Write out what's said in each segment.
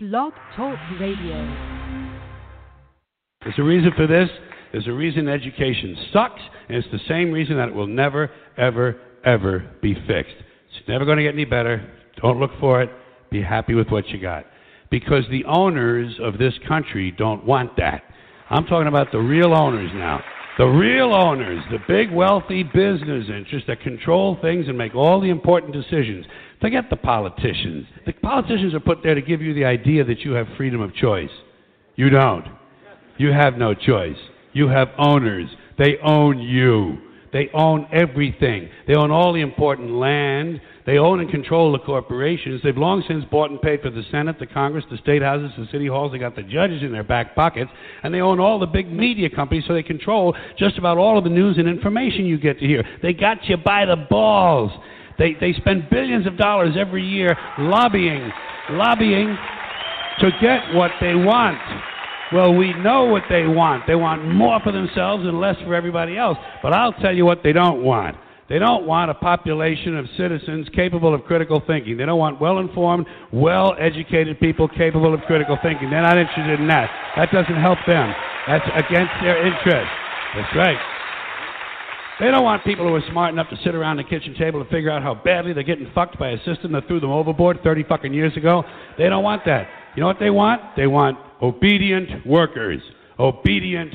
Blog Talk Radio. There's a reason for this. There's a reason education sucks, and it's the same reason that it will never, ever, ever be fixed. It's never going to get any better. Don't look for it. Be happy with what you got. Because the owners of this country don't want that. I'm talking about the real owners now. The real owners, the big wealthy business interests that control things and make all the important decisions. Forget the politicians. The politicians are put there to give you the idea that you have freedom of choice. You don't. You have no choice. You have owners. They own you. They own everything. They own all the important land. They own and control the corporations. They've long since bought and paid for the Senate, the Congress, the state houses, the city halls. They got the judges in their back pockets. And they own all the big media companies, so they control just about all of the news and information you get to hear. They got you by the balls. They, they spend billions of dollars every year lobbying, lobbying to get what they want. Well, we know what they want. They want more for themselves and less for everybody else. But I'll tell you what they don't want. They don't want a population of citizens capable of critical thinking. They don't want well informed, well educated people capable of critical thinking. They're not interested in that. That doesn't help them. That's against their interest. That's right. They don't want people who are smart enough to sit around the kitchen table and figure out how badly they're getting fucked by a system that threw them overboard 30 fucking years ago. They don't want that. You know what they want? They want obedient workers. Obedient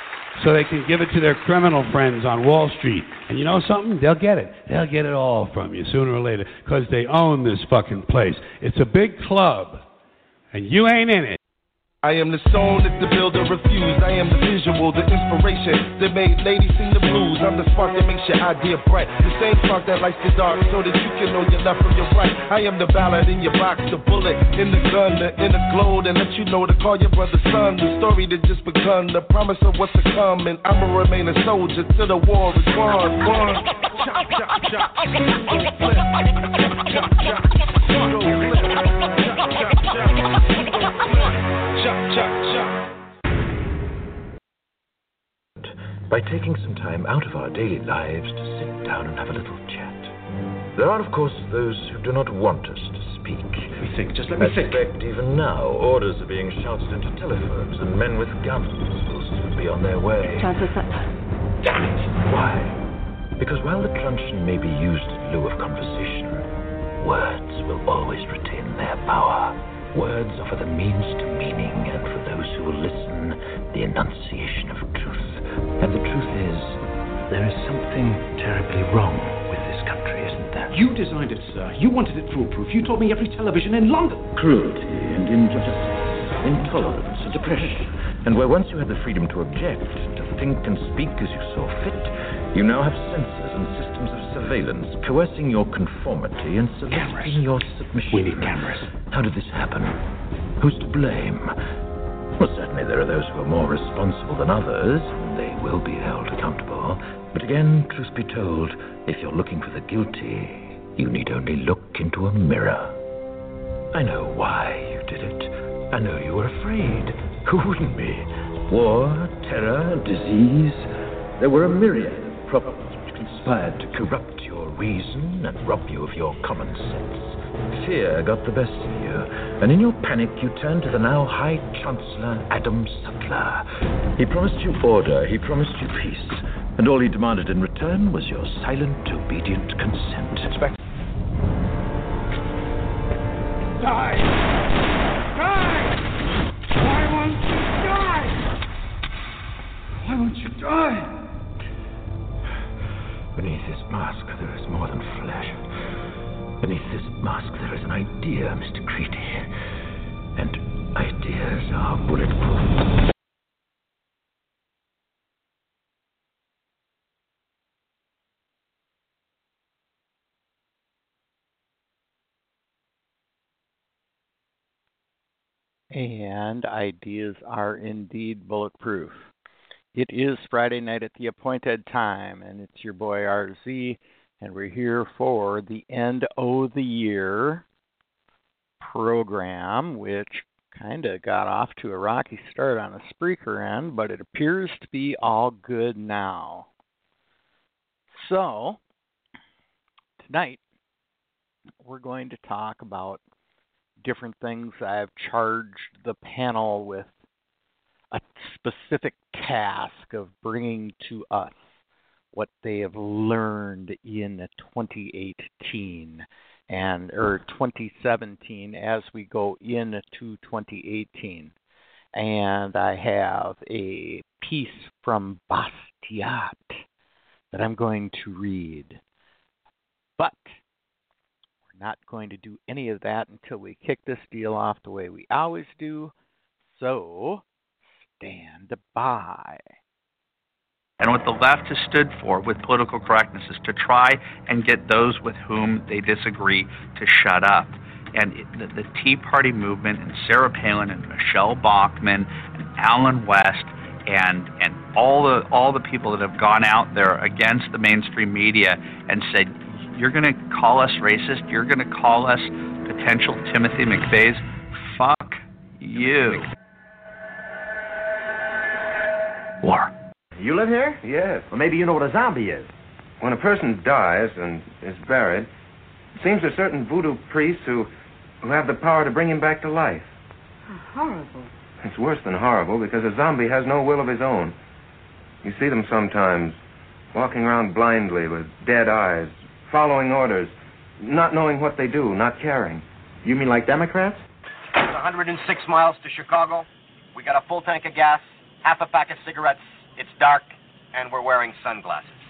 so they can give it to their criminal friends on Wall Street. And you know something? They'll get it. They'll get it all from you sooner or later because they own this fucking place. It's a big club, and you ain't in it. I am the soul that the builder refused. I am the visual, the inspiration that made ladies sing the blues. I'm the spark that makes your idea bright. The same spark that lights the dark so that you can know your left from your right. I am the ballad in your box, the bullet in the gun, the inner glow that let you know to call your brother son. The story that just begun, the promise of what's to come. And I'ma remain a soldier till the war is won. Won. Chop, chop, chop. Go flip. Chop, chop, chop. by taking some time out of our daily lives to sit down and have a little chat. There are, of course, those who do not want us to speak. Let me think, just let I me think. suspect even now orders are being shouted into telephones and men with guns will soon be on their way. Chancellor uh, Damn it! Why? Because while the truncheon may be used in lieu of conversation, words will always retain their power. Words offer the means to meaning, and for those who will listen, the enunciation of truth. And the truth is, there is something terribly wrong with this country, isn't there? You designed it, sir. You wanted it foolproof. You told me every television in London. cruelty and injustice, intolerance and oppression. And where once you had the freedom to object, to think and speak as you saw fit, you now have censors and systems of surveillance coercing your conformity and soliciting your submission. We need cameras. How did this happen? Who's to blame? Well, certainly there are those who are more responsible than others, and they will be held accountable. But again, truth be told, if you're looking for the guilty, you need only look into a mirror. I know why you did it. I know you were afraid. Who wouldn't be? War, terror, disease. There were a myriad of problems conspired to corrupt your reason and rob you of your common sense. Fear got the best of you, and in your panic you turned to the now High Chancellor Adam Sutler. He promised you order, he promised you peace, and all he demanded in return was your silent, obedient consent. Inspector. Die! Die! Why won't you die? Why won't you die? Beneath this mask, there is more than flesh. Beneath this mask, there is an idea, Mr. Creedy. And ideas are bulletproof. And ideas are indeed bulletproof. It is Friday night at the appointed time, and it's your boy RZ, and we're here for the end of the year program, which kind of got off to a rocky start on the Spreaker end, but it appears to be all good now. So, tonight we're going to talk about different things. I've charged the panel with a specific task of bringing to us what they have learned in 2018 and or 2017 as we go into 2018 and I have a piece from Bastiat that I'm going to read. But we're not going to do any of that until we kick this deal off the way we always do. So stand by. And what the left has stood for with political correctness is to try and get those with whom they disagree to shut up. And it, the, the Tea Party movement and Sarah Palin and Michelle Bachmann and Allen West and and all the all the people that have gone out there against the mainstream media and said you're going to call us racist, you're going to call us potential Timothy McVeighs, fuck you. War. You live here? Yes. Well, maybe you know what a zombie is. When a person dies and is buried, it seems there are certain voodoo priests who, who have the power to bring him back to life. horrible. It's worse than horrible because a zombie has no will of his own. You see them sometimes walking around blindly with dead eyes, following orders, not knowing what they do, not caring. You mean like Democrats? It's 106 miles to Chicago. We got a full tank of gas, half a pack of cigarettes. It's dark, and we're wearing sunglasses.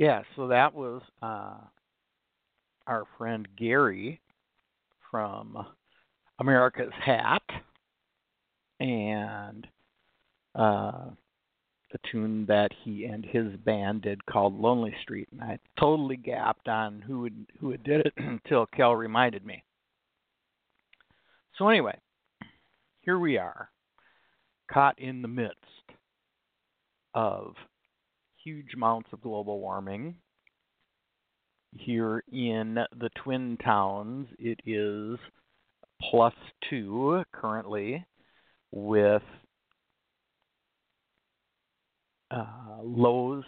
Yeah, so that was uh, our friend Gary from America's Hat and uh, a tune that he and his band did called Lonely Street, and I totally gapped on who had who had did it until Kel reminded me. So anyway, here we are, caught in the midst of huge amounts of global warming. Here in the Twin Towns, it is plus two currently, with uh, lows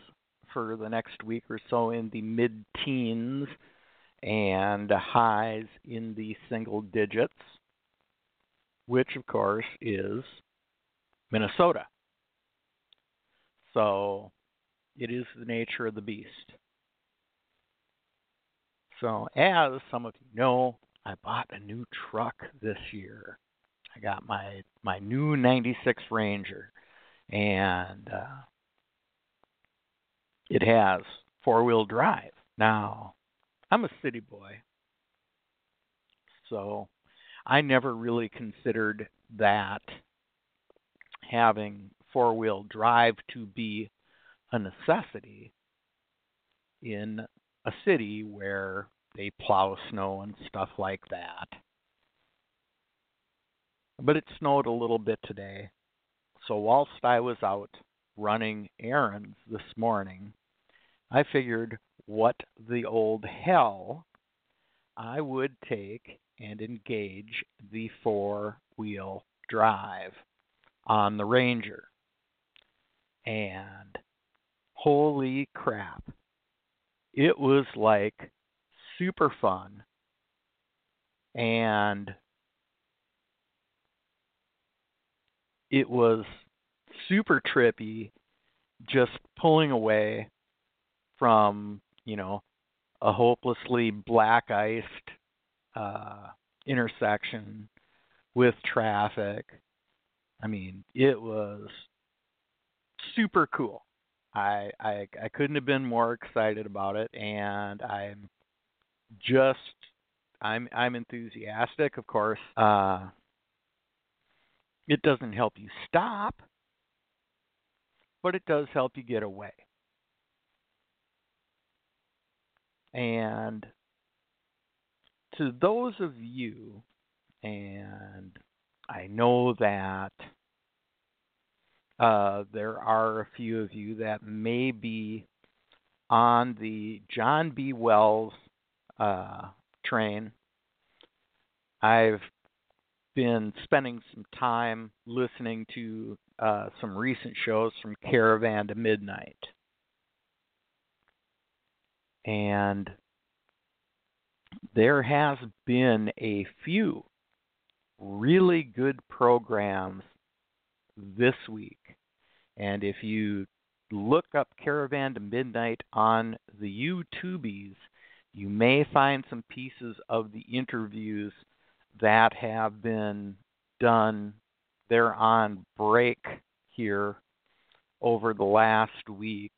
for the next week or so in the mid teens and highs in the single digits, which of course is Minnesota. So it is the nature of the beast. So, as some of you know, I bought a new truck this year. I got my my new '96 Ranger, and uh, it has four wheel drive. Now, I'm a city boy, so I never really considered that having four wheel drive to be a necessity in a city where they plow snow and stuff like that. But it snowed a little bit today. So whilst I was out running errands this morning, I figured what the old hell I would take and engage the four wheel drive on the Ranger. And holy crap, it was like super fun. And it was super trippy just pulling away from you know a hopelessly black iced uh intersection with traffic. I mean it was super cool I, I I couldn't have been more excited about it, and I'm just I'm I'm enthusiastic. Of course, uh, it doesn't help you stop, but it does help you get away. And to those of you, and I know that uh, there are a few of you that may be on the John B. Wells uh, train. I've been spending some time listening to uh, some recent shows from Caravan to Midnight. And there has been a few really good programs this week. And if you look up Caravan to Midnight on the YouTubies, you may find some pieces of the interviews that have been done. They're on break here over the last week.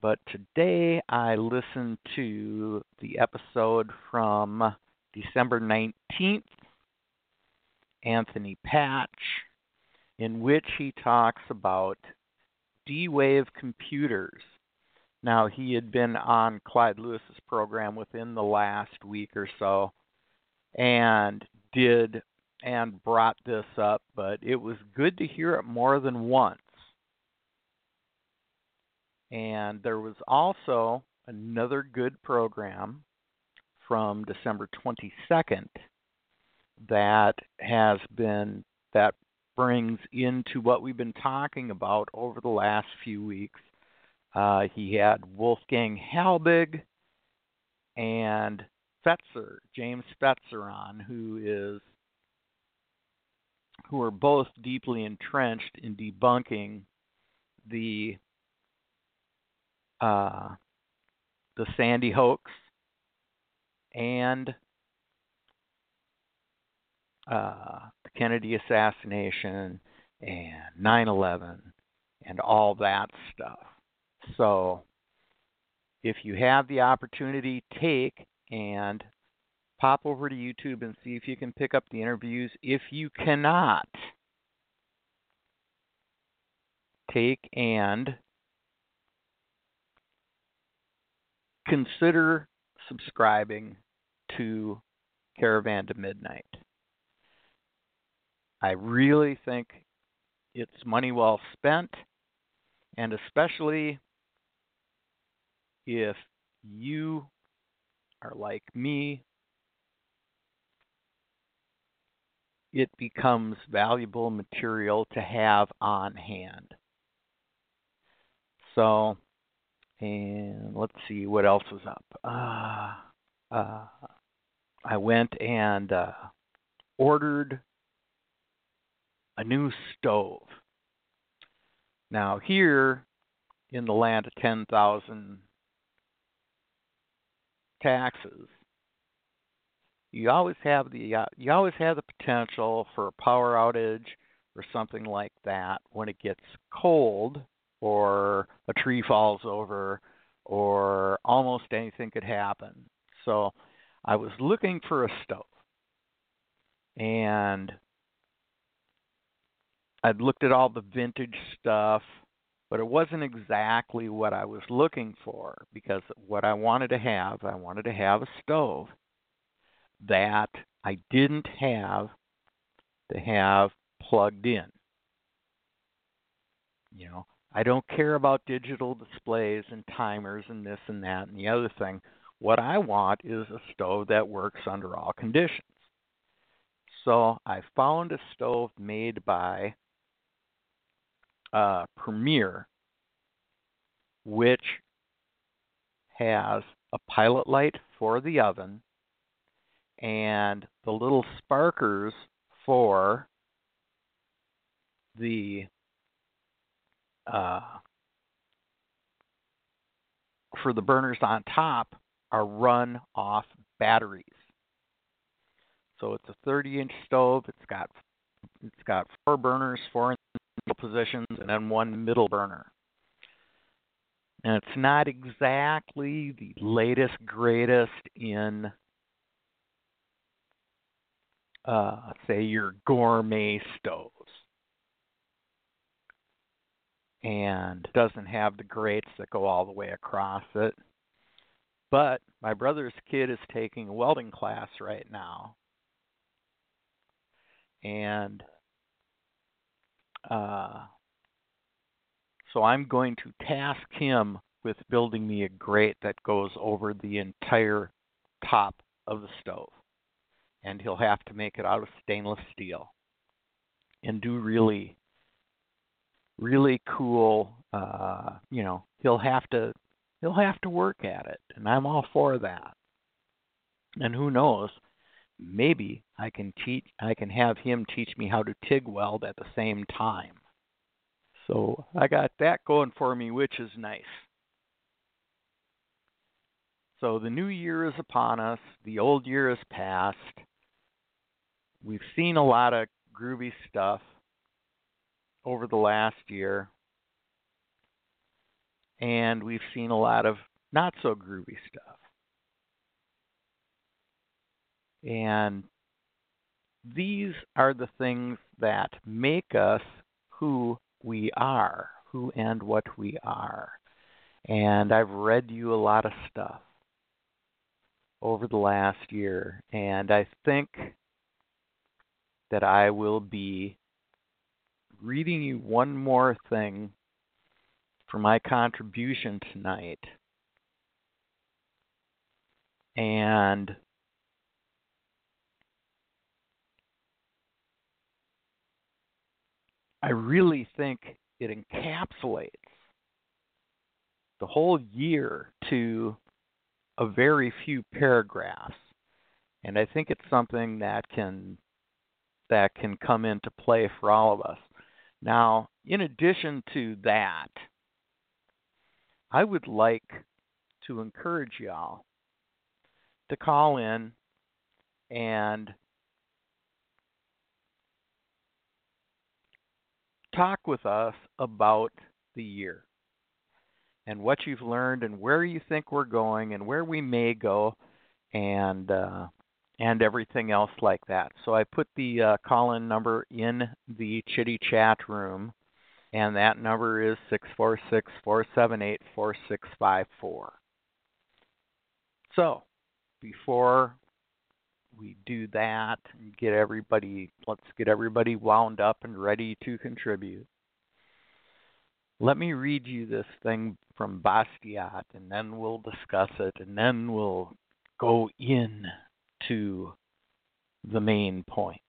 But today I listened to the episode from December 19th, Anthony Patch, in which he talks about D Wave computers. Now, he had been on Clyde Lewis's program within the last week or so and did and brought this up, but it was good to hear it more than once. And there was also another good program from December 22nd that has been that brings into what we've been talking about over the last few weeks. Uh, he had Wolfgang Halbig and Fetzer, James Fetzer on, who is who are both deeply entrenched in debunking the uh, the Sandy hoax and uh, Kennedy assassination and 9/11 and all that stuff. So if you have the opportunity, take and pop over to YouTube and see if you can pick up the interviews. If you cannot, take and consider subscribing to Caravan to Midnight. I really think it's money well spent, and especially if you are like me, it becomes valuable material to have on hand. So, and let's see what else was up. Uh, uh, I went and uh, ordered a new stove. Now, here in the land of 10,000 taxes, you always have the uh, you always have the potential for a power outage or something like that when it gets cold or a tree falls over or almost anything could happen. So I was looking for a stove. And I'd looked at all the vintage stuff, but it wasn't exactly what I was looking for because what I wanted to have, I wanted to have a stove that I didn't have to have plugged in. You know, I don't care about digital displays and timers and this and that and the other thing. What I want is a stove that works under all conditions. So I found a stove made by uh, Premier, which has a pilot light for the oven and the little sparkers for the uh, for the burners on top are run off batteries. So it's a 30 inch stove. It's got it's got four burners, four positions, and then one middle burner. And it's not exactly the latest greatest in uh, say your gourmet stoves. And doesn't have the grates that go all the way across it. But my brother's kid is taking a welding class right now. And uh, so I'm going to task him with building me a grate that goes over the entire top of the stove. And he'll have to make it out of stainless steel and do really, really cool. Uh, you know, he'll have to he'll have to work at it, and I'm all for that. And who knows, maybe I can teach I can have him teach me how to TIG weld at the same time. So I got that going for me, which is nice. So the new year is upon us. The old year is past. We've seen a lot of groovy stuff over the last year and we've seen a lot of not so groovy stuff. And these are the things that make us who we are, who and what we are. And I've read you a lot of stuff over the last year, and I think that I will be reading you one more thing for my contribution tonight. And I really think it encapsulates the whole year to a very few paragraphs. And I think it's something that can that can come into play for all of us. Now, in addition to that, I would like to encourage y'all to call in and talk with us about the year. and what you've learned and where you think we're going and where we may go and uh, and everything else like that. So I put the uh, call-in number in the Chitty Chat room, and that number is six four six four seven eight four six five four. So before we do that and get everybody let's get everybody wound up and ready to contribute. Let me read you this thing from Bastiat and then we'll discuss it and then we'll go in to the main points.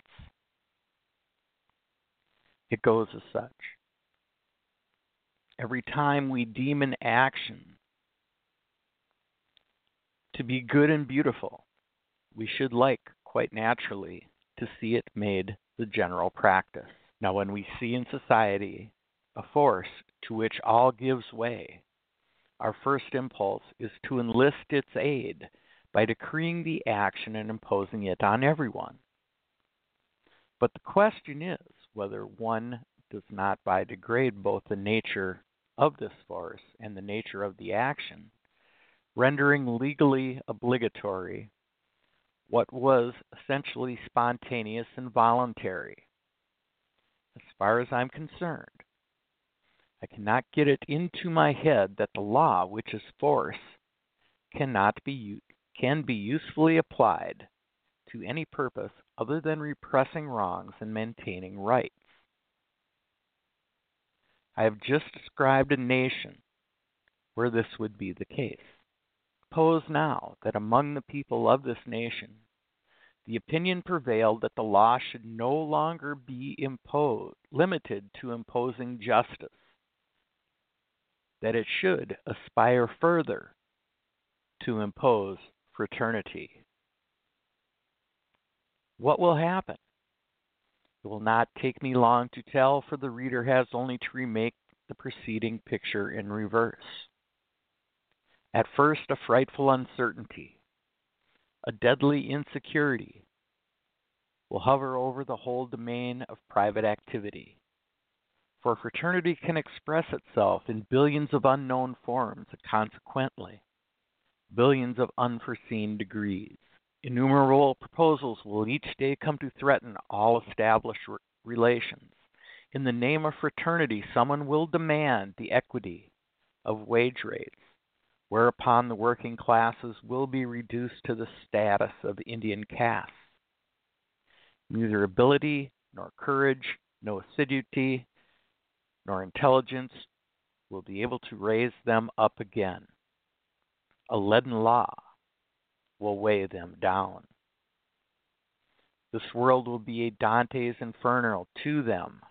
It goes as such. Every time we deem an action to be good and beautiful we should like, quite naturally, to see it made the general practice. Now, when we see in society a force to which all gives way, our first impulse is to enlist its aid by decreeing the action and imposing it on everyone. But the question is whether one does not by degrade both the nature of this force and the nature of the action, rendering legally obligatory what was essentially spontaneous and voluntary. As far as I'm concerned, I cannot get it into my head that the law, which is force, cannot be can be usefully applied to any purpose other than repressing wrongs and maintaining rights. I have just described a nation where this would be the case. Suppose now that among the people of this nation the opinion prevailed that the law should no longer be imposed, limited to imposing justice, that it should aspire further to impose fraternity. What will happen? It will not take me long to tell, for the reader has only to remake the preceding picture in reverse. At first, a frightful uncertainty, a deadly insecurity will hover over the whole domain of private activity. For fraternity can express itself in billions of unknown forms, and consequently, billions of unforeseen degrees. Innumerable proposals will each day come to threaten all established re- relations. In the name of fraternity, someone will demand the equity of wage rates whereupon the working classes will be reduced to the status of Indian castes. Neither ability, nor courage, no assiduity, nor intelligence will be able to raise them up again. A leaden law will weigh them down. This world will be a Dante's Inferno to them.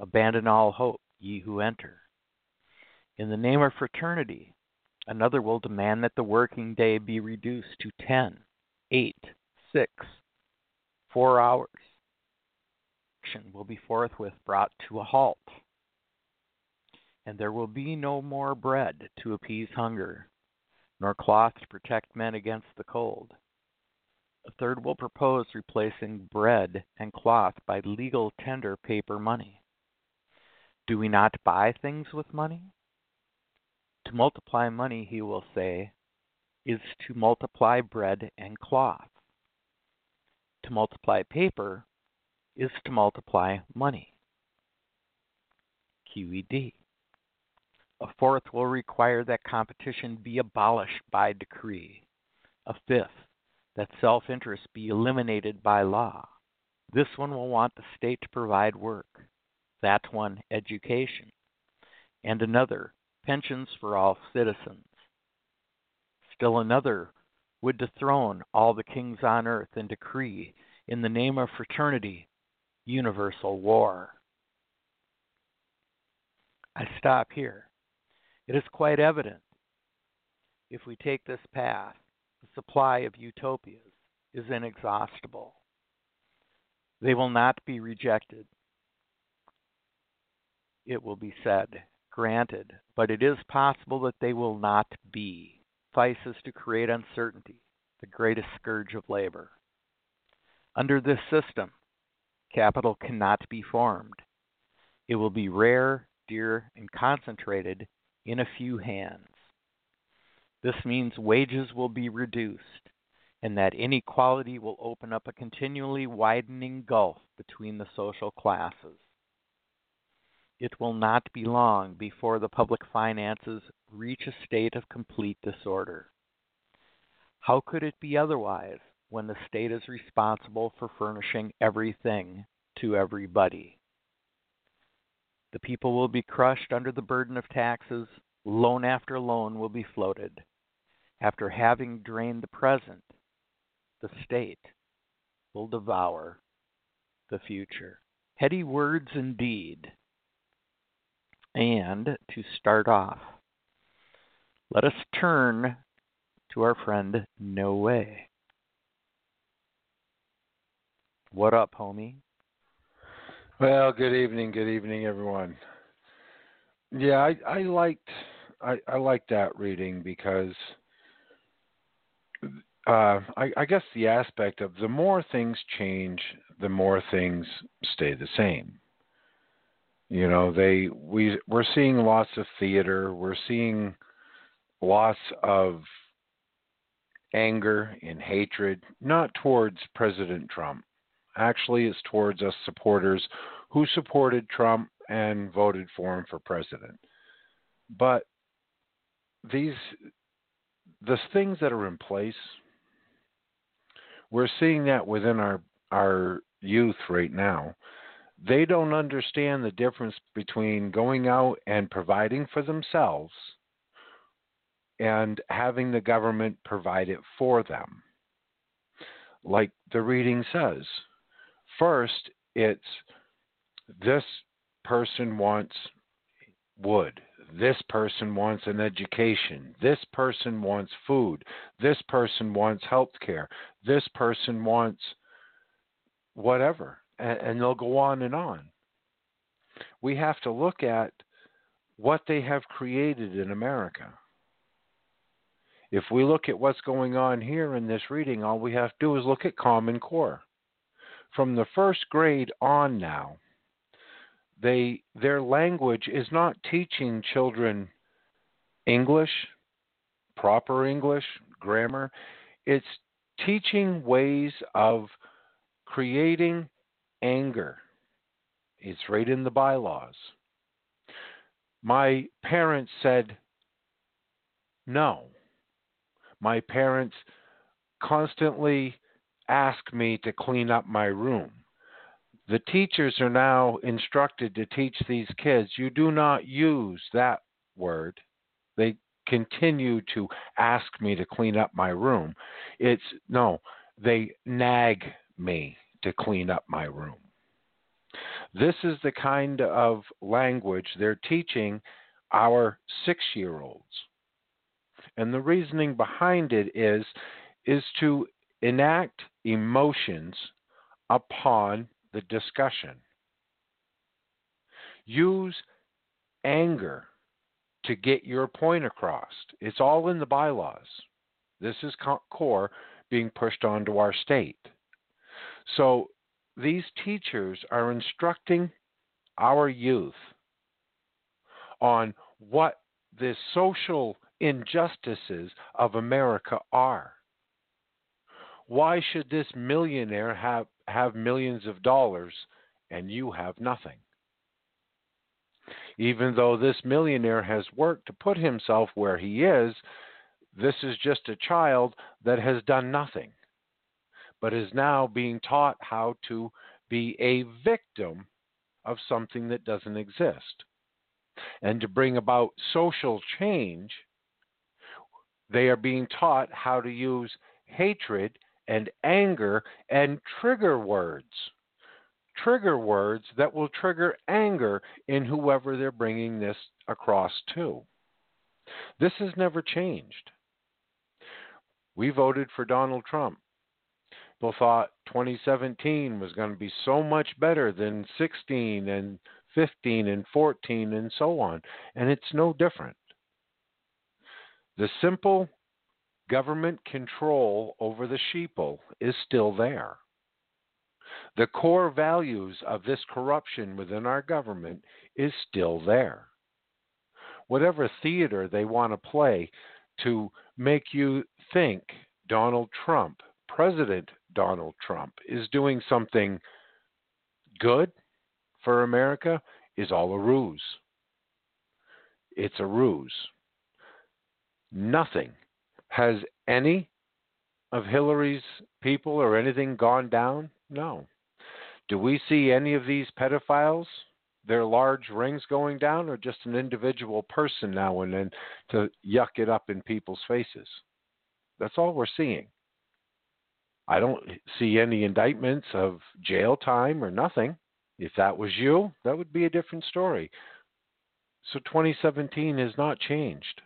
Abandon all hope, ye who enter. In the name of fraternity, Another will demand that the working day be reduced to 10, 8, 6, 4 hours. Action will be forthwith brought to a halt. And there will be no more bread to appease hunger, nor cloth to protect men against the cold. A third will propose replacing bread and cloth by legal tender paper money. Do we not buy things with money? To multiply money, he will say, is to multiply bread and cloth. To multiply paper is to multiply money. QED. A fourth will require that competition be abolished by decree. A fifth, that self interest be eliminated by law. This one will want the state to provide work. That one, education. And another, pensions for all citizens. Still another would dethrone all the kings on earth and decree, in the name of fraternity, universal war. I stop here. It is quite evident if we take this path, the supply of utopias is inexhaustible. They will not be rejected. It will be said granted, but it is possible that they will not be. Vices to create uncertainty, the greatest scourge of labor. Under this system, capital cannot be formed. It will be rare, dear, and concentrated in a few hands. This means wages will be reduced and that inequality will open up a continually widening gulf between the social classes. It will not be long before the public finances reach a state of complete disorder. How could it be otherwise when the state is responsible for furnishing everything to everybody? The people will be crushed under the burden of taxes, loan after loan will be floated. After having drained the present, the state will devour the future. Heady words indeed. And to start off, let us turn to our friend No Way. What up, homie? Well, good evening, good evening, everyone. Yeah, I, I liked I, I liked that reading because uh, I, I guess the aspect of the more things change, the more things stay the same. You know, they we we're seeing lots of theater. We're seeing lots of anger and hatred, not towards President Trump. Actually, it's towards us supporters who supported Trump and voted for him for president. But these the things that are in place we're seeing that within our our youth right now. They don't understand the difference between going out and providing for themselves and having the government provide it for them. Like the reading says, first it's this person wants wood. This person wants an education. This person wants food. This person wants health care. This person wants whatever. And, and they'll go on and on. We have to look at what they have created in America. If we look at what's going on here in this reading, all we have to do is look at Common Core. From the first grade on now, they their language is not teaching children English, proper English, grammar. It's teaching ways of creating anger. It's right in the bylaws. My parents said no. My parents constantly ask me to clean up my room the teachers are now instructed to teach these kids you do not use that word. They continue to ask me to clean up my room. It's no, they nag me to clean up my room. This is the kind of language they're teaching our six year olds. And the reasoning behind it is is to enact emotions upon the discussion. Use anger to get your point across. It's all in the bylaws. This is core being pushed onto our state. So these teachers are instructing our youth on what the social injustices of America are. Why should this millionaire have have millions of dollars and you have nothing. Even though this millionaire has worked to put himself where he is, this is just a child that has done nothing, but is now being taught how to be a victim of something that doesn't exist. And to bring about social change, they are being taught how to use hatred and anger and trigger words. Trigger words that will trigger anger in whoever they're bringing this across to. This has never changed. We voted for Donald Trump. People thought 2017 was going to be so much better than 16 and 15 and 14 and so on, and it's no different. The simple government control over the sheeple is still there. The core values of this corruption within our government is still there. whatever theater they want to play to make you think Donald Trump, President Donald Trump, is doing something good for America is all a ruse. It's a ruse. Nothing has any of Hillary's people or anything gone down? No. Do we see any of these pedophiles, their large rings going down, or just an individual person now and then to yuck it up in people's faces? That's all we're seeing. I don't see any indictments of jail time or nothing. If that was you, that would be a different story. So 2017 has not changed.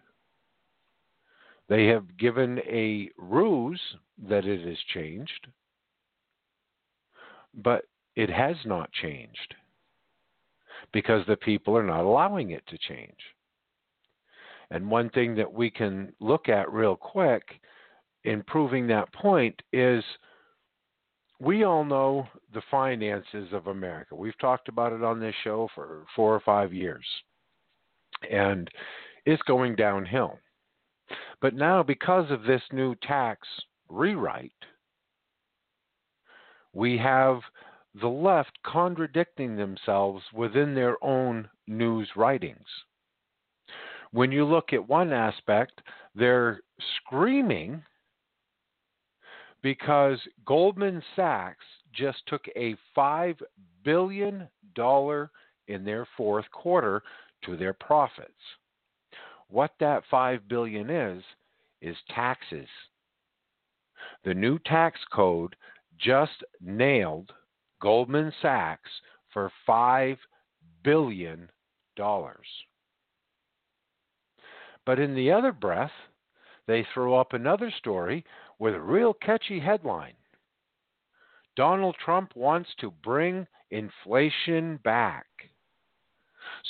They have given a ruse that it has changed, but it has not changed because the people are not allowing it to change. And one thing that we can look at real quick in proving that point is we all know the finances of America. We've talked about it on this show for four or five years. And it's going downhill. But now, because of this new tax rewrite, we have the left contradicting themselves within their own news writings. When you look at one aspect, they're screaming because Goldman Sachs just took a $5 billion in their fourth quarter to their profits. What that 5 billion is is taxes. The new tax code just nailed Goldman Sachs for 5 billion dollars. But in the other breath, they throw up another story with a real catchy headline. Donald Trump wants to bring inflation back.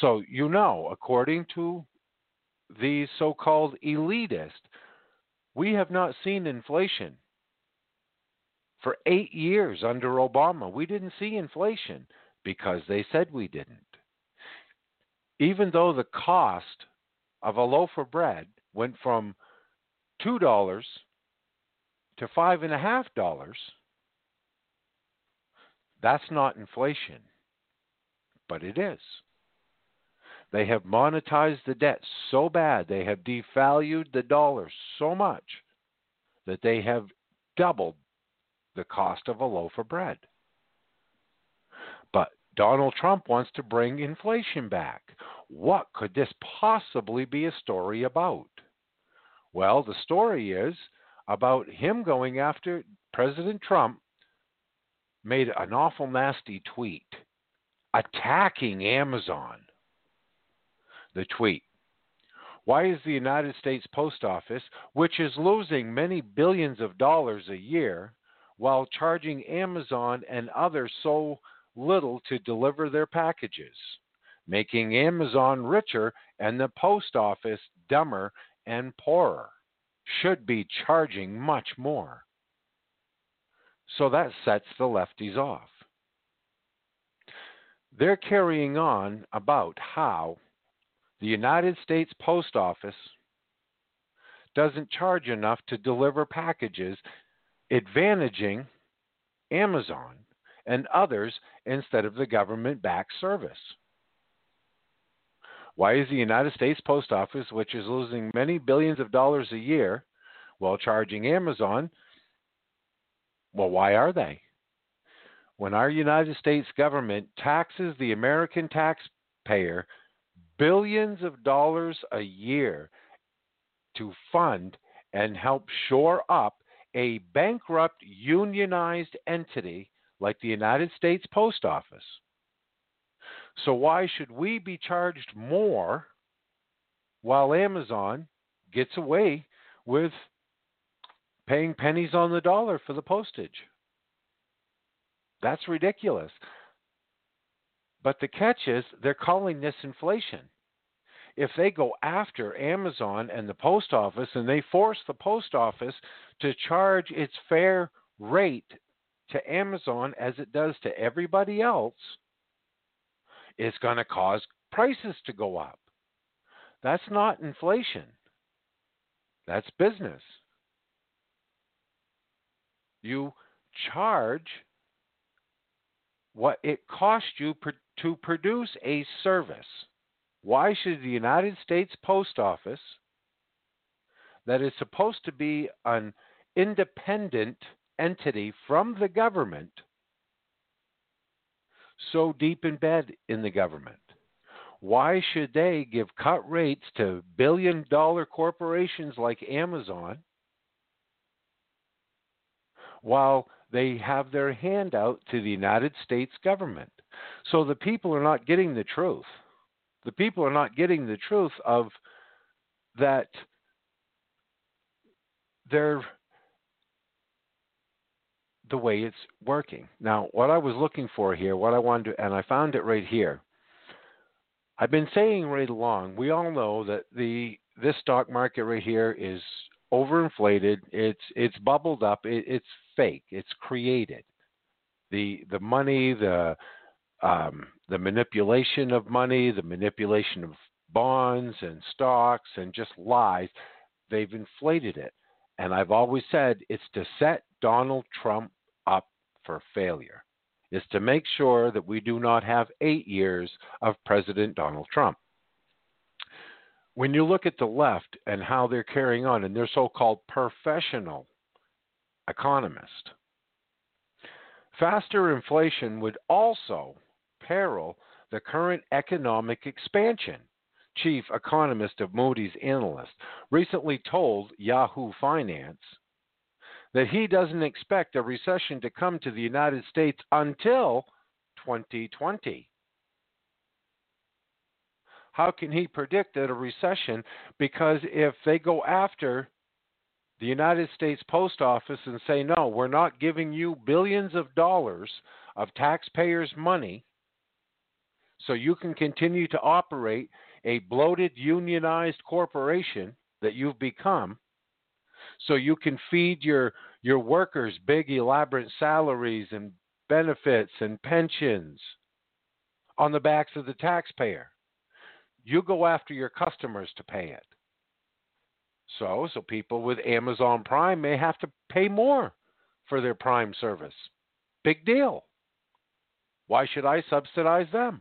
So, you know, according to these so called elitists, we have not seen inflation. For eight years under Obama, we didn't see inflation because they said we didn't. Even though the cost of a loaf of bread went from $2 to $5.5, that's not inflation, but it is. They have monetized the debt so bad, they have devalued the dollar so much that they have doubled the cost of a loaf of bread. But Donald Trump wants to bring inflation back. What could this possibly be a story about? Well, the story is about him going after President Trump made an awful nasty tweet attacking Amazon the tweet. Why is the United States Post Office, which is losing many billions of dollars a year, while charging Amazon and others so little to deliver their packages, making Amazon richer and the post office dumber and poorer, should be charging much more. So that sets the lefties off. They're carrying on about how the United States Post Office doesn't charge enough to deliver packages, advantaging Amazon and others instead of the government backed service. Why is the United States Post Office, which is losing many billions of dollars a year, while charging Amazon? Well, why are they? When our United States government taxes the American taxpayer billions of dollars a year to fund and help shore up a bankrupt unionized entity like the United States Post Office. So, why should we be charged more while Amazon gets away with paying pennies on the dollar for the postage? That's ridiculous. But the catch is they're calling this inflation. If they go after Amazon and the post office and they force the post office to charge its fair rate to Amazon as it does to everybody else, it's going to cause prices to go up. That's not inflation. That's business. You charge what it costs you pr- to produce a service. Why should the United States Post Office, that is supposed to be an independent entity from the government, so deep in bed in the government? Why should they give cut rates to billion dollar corporations like Amazon while they have their hand out to the United States government? So the people are not getting the truth. The people are not getting the truth of that they're the way it's working. Now, what I was looking for here, what I wanted to, and I found it right here. I've been saying right along, we all know that the this stock market right here is overinflated. It's it's bubbled up. It, it's fake. It's created. The the money, the um, the manipulation of money, the manipulation of bonds and stocks, and just lies. They've inflated it, and I've always said it's to set Donald Trump for failure is to make sure that we do not have eight years of President Donald Trump. When you look at the left and how they're carrying on, and they're so called professional economists, faster inflation would also peril the current economic expansion. Chief economist of Moody's Analyst recently told Yahoo Finance that he doesn't expect a recession to come to the United States until 2020. How can he predict that a recession? Because if they go after the United States Post Office and say, no, we're not giving you billions of dollars of taxpayers' money so you can continue to operate a bloated, unionized corporation that you've become, so you can feed your your workers big elaborate salaries and benefits and pensions on the backs of the taxpayer. You go after your customers to pay it. So, so people with Amazon Prime may have to pay more for their Prime service. Big deal. Why should I subsidize them?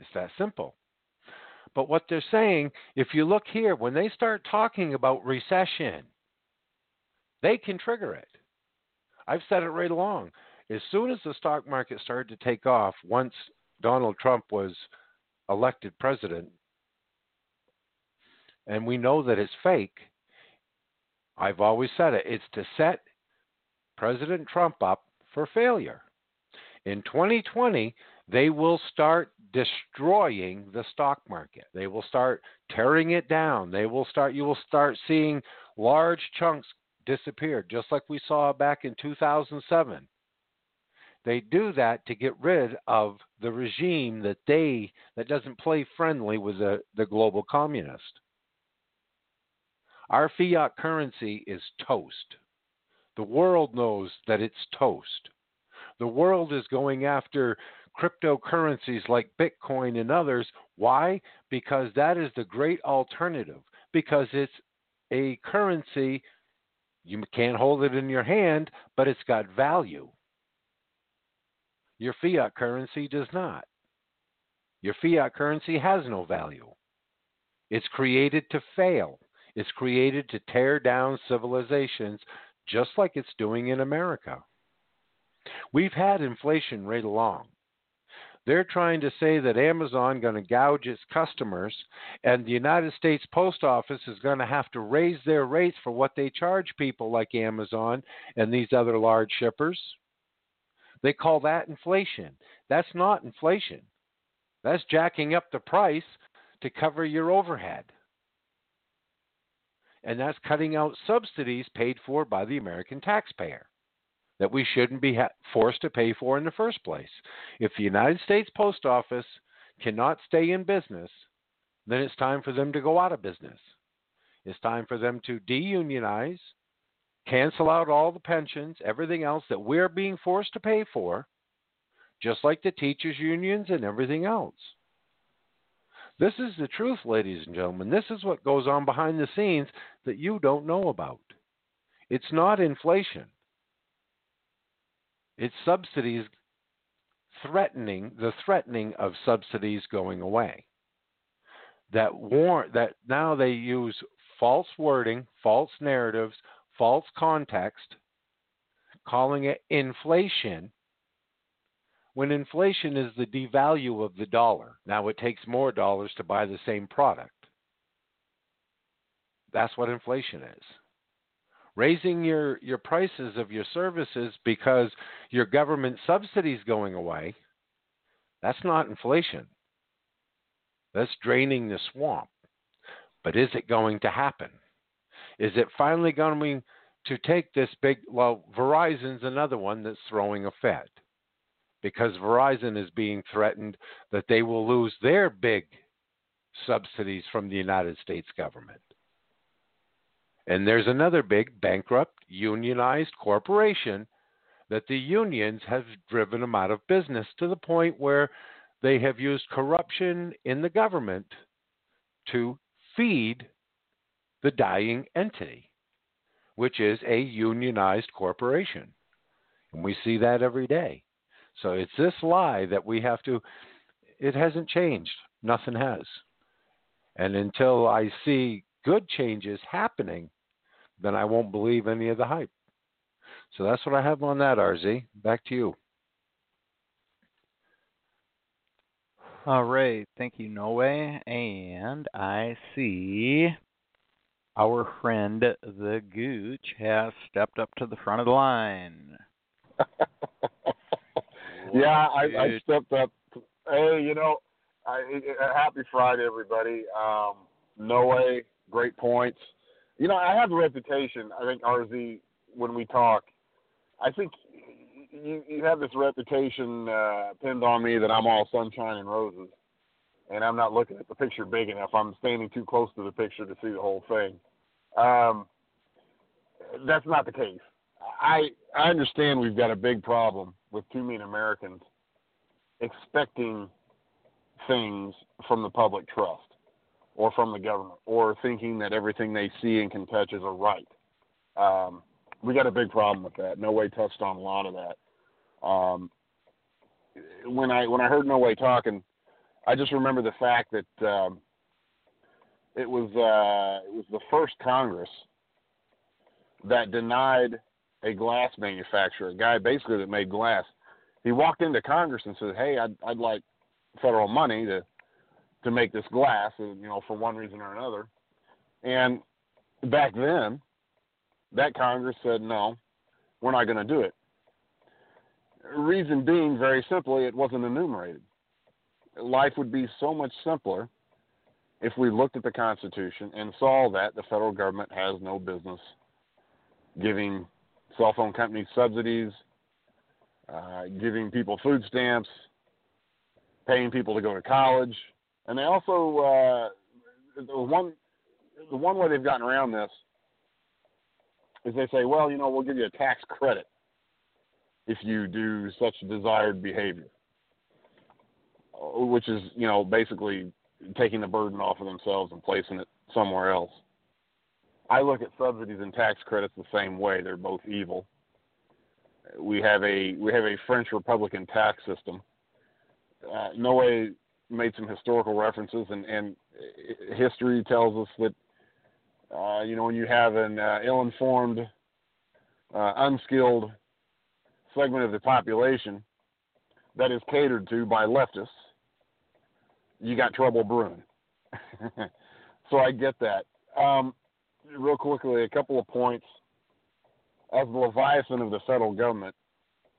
It's that simple. But what they're saying, if you look here, when they start talking about recession, they can trigger it. I've said it right along. As soon as the stock market started to take off, once Donald Trump was elected president, and we know that it's fake, I've always said it, it's to set President Trump up for failure. In 2020, they will start destroying the stock market. They will start tearing it down. They will start you will start seeing large chunks disappeared, just like we saw back in 2007. They do that to get rid of the regime that they that doesn't play friendly with the, the global communist. Our fiat currency is toast. The world knows that it's toast. The world is going after cryptocurrencies like Bitcoin and others. Why? Because that is the great alternative. Because it's a currency you can't hold it in your hand, but it's got value. Your fiat currency does not. Your fiat currency has no value. It's created to fail. It's created to tear down civilizations just like it's doing in America. We've had inflation right along. They're trying to say that Amazon going to gouge its customers, and the United States Post Office is going to have to raise their rates for what they charge people like Amazon and these other large shippers. They call that inflation. That's not inflation. That's jacking up the price to cover your overhead. And that's cutting out subsidies paid for by the American taxpayer that we shouldn't be ha- forced to pay for in the first place. If the United States Post Office cannot stay in business, then it's time for them to go out of business. It's time for them to deunionize, cancel out all the pensions, everything else that we're being forced to pay for, just like the teachers' unions and everything else. This is the truth, ladies and gentlemen. This is what goes on behind the scenes that you don't know about. It's not inflation. It's subsidies threatening the threatening of subsidies going away. That war that now they use false wording, false narratives, false context, calling it inflation when inflation is the devalue of the dollar. Now it takes more dollars to buy the same product. That's what inflation is. Raising your, your prices of your services because your government subsidies going away, that's not inflation. That's draining the swamp. But is it going to happen? Is it finally going to take this big? Well, Verizon's another one that's throwing a fit because Verizon is being threatened that they will lose their big subsidies from the United States government. And there's another big bankrupt unionized corporation that the unions have driven them out of business to the point where they have used corruption in the government to feed the dying entity, which is a unionized corporation. And we see that every day. So it's this lie that we have to, it hasn't changed. Nothing has. And until I see good changes happening, then I won't believe any of the hype. So that's what I have on that, RZ. Back to you. All right. Thank you, Noe. And I see our friend the Gooch has stepped up to the front of the line. yeah, I, I stepped up. Hey, you know, I, happy Friday, everybody. Um, no way, great points. You know, I have a reputation. I think RZ, when we talk, I think you you have this reputation uh, pinned on me that I'm all sunshine and roses, and I'm not looking at the picture big enough. I'm standing too close to the picture to see the whole thing. Um, that's not the case. I I understand we've got a big problem with too many Americans expecting things from the public trust or from the government or thinking that everything they see and can touch is a right. Um, we got a big problem with that. No way touched on a lot of that. Um, when I when I heard No Way talking, I just remember the fact that um, it was uh, it was the first Congress that denied a glass manufacturer, a guy basically that made glass. He walked into Congress and said, "Hey, I'd I'd like federal money to to make this glass, you know, for one reason or another." And back then, that Congress said, "No, we're not going to do it." Reason being, very simply, it wasn't enumerated. Life would be so much simpler if we looked at the Constitution and saw that the federal government has no business giving cell phone companies subsidies, uh, giving people food stamps, paying people to go to college, and they also uh, the one the one way they've gotten around this is they say, well, you know, we'll give you a tax credit if you do such desired behavior, which is you know basically taking the burden off of themselves and placing it somewhere else. I look at subsidies and tax credits the same way. They're both evil. We have a we have a French Republican tax system. Uh, Noe made some historical references, and, and history tells us that uh, you know when you have an uh, ill-informed, uh, unskilled segment of the population that is catered to by leftists, you got trouble brewing. so I get that. Um, real quickly, a couple of points. As the leviathan of the federal government,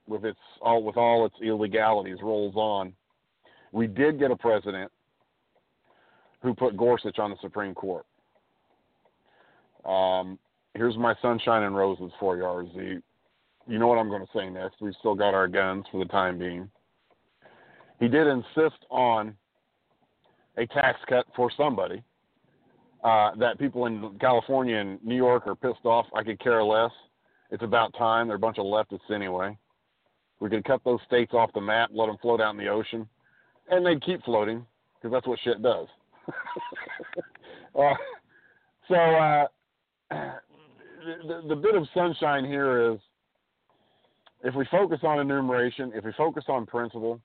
with its all with all its illegalities, rolls on, we did get a president who put Gorsuch on the Supreme Court. Um, here's my sunshine and roses for you, RZ. You know what I'm going to say next. We've still got our guns for the time being. He did insist on a tax cut for somebody uh, that people in California and New York are pissed off. I could care less. It's about time. They're a bunch of leftists anyway. We could cut those states off the map, let them float out in the ocean, and they'd keep floating because that's what shit does. uh, so uh, the, the bit of sunshine here is if we focus on enumeration, if we focus on principle,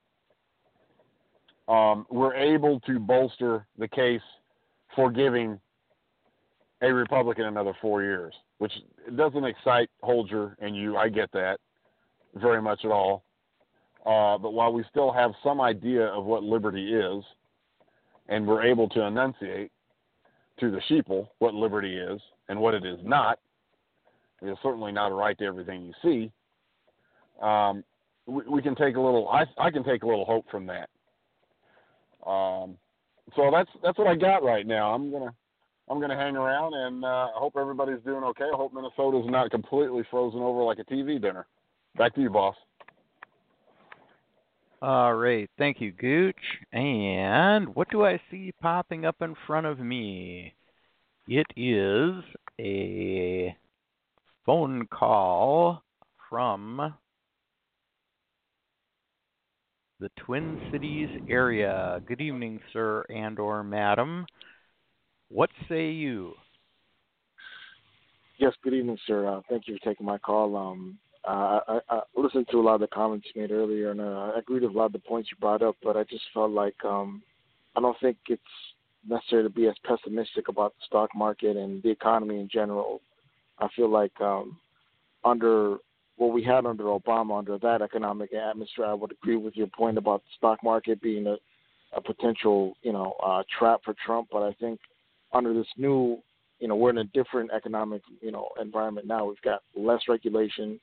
um, we're able to bolster the case for giving a Republican another four years, which doesn't excite Holger and you. I get that very much at all. Uh, but while we still have some idea of what liberty is, and we're able to enunciate to the sheeple what liberty is and what it is not, it's certainly not a right to everything you see. Um, we, we, can take a little. I, I can take a little hope from that. Um, so that's that's what I got right now. I'm gonna I'm gonna hang around and uh, I hope everybody's doing okay. I hope Minnesota's not completely frozen over like a TV dinner. Back to you, boss. All right. Thank you, Gooch. And what do I see popping up in front of me? It is a phone call from the Twin Cities area. Good evening, sir and or madam. What say you? Yes, good evening, sir. Uh, thank you for taking my call. Um, uh, I, I listened to a lot of the comments you made earlier, and uh, I agreed with a lot of the points you brought up. But I just felt like um, I don't think it's necessary to be as pessimistic about the stock market and the economy in general. I feel like um, under what we had under Obama, under that economic atmosphere, I would agree with your point about the stock market being a, a potential, you know, uh, trap for Trump. But I think under this new, you know, we're in a different economic, you know, environment now. We've got less regulation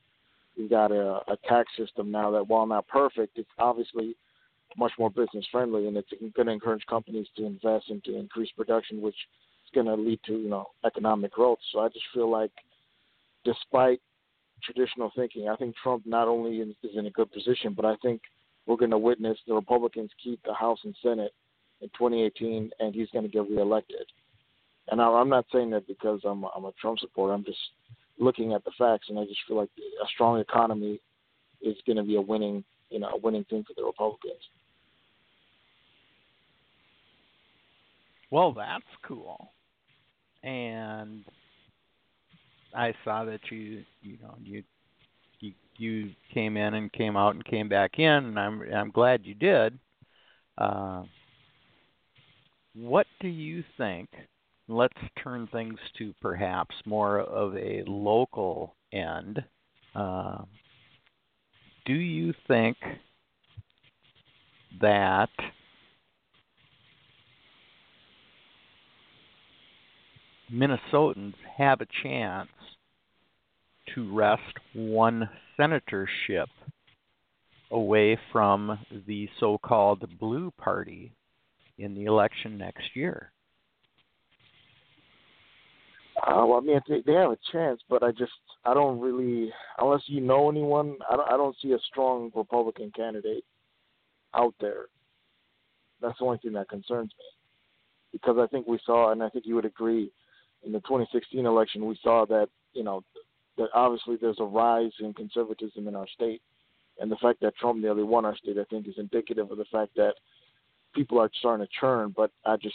We've got a, a tax system now that, while not perfect, it's obviously much more business friendly, and it's going to encourage companies to invest and to increase production, which is going to lead to you know economic growth. So I just feel like, despite traditional thinking, I think Trump not only is, in a good position, but I think we're going to witness the Republicans keep the House and Senate in 2018, and he's going to get reelected. And I'm not saying that because I'm a, I'm a Trump supporter. I'm just looking at the facts, and I just feel like a strong economy is going to be a winning, you know, a winning thing for the Republicans. Well, that's cool. And I saw that you, you know, you you you came in and came out and came back in, and I'm I'm glad you did. Uh, what do you think let's turn things to perhaps more of a local end. Uh, do you think that Minnesotans have a chance to wrest one senatorship away from the so called blue party in the election next year? Uh, well, I mean, they, they have a chance, but I just I don't really unless you know anyone, I don't, I don't see a strong Republican candidate out there. That's the only thing that concerns me, because I think we saw, and I think you would agree, in the 2016 election, we saw that you know that obviously there's a rise in conservatism in our state, and the fact that Trump nearly won our state, I think, is indicative of the fact that people are starting to churn. But I just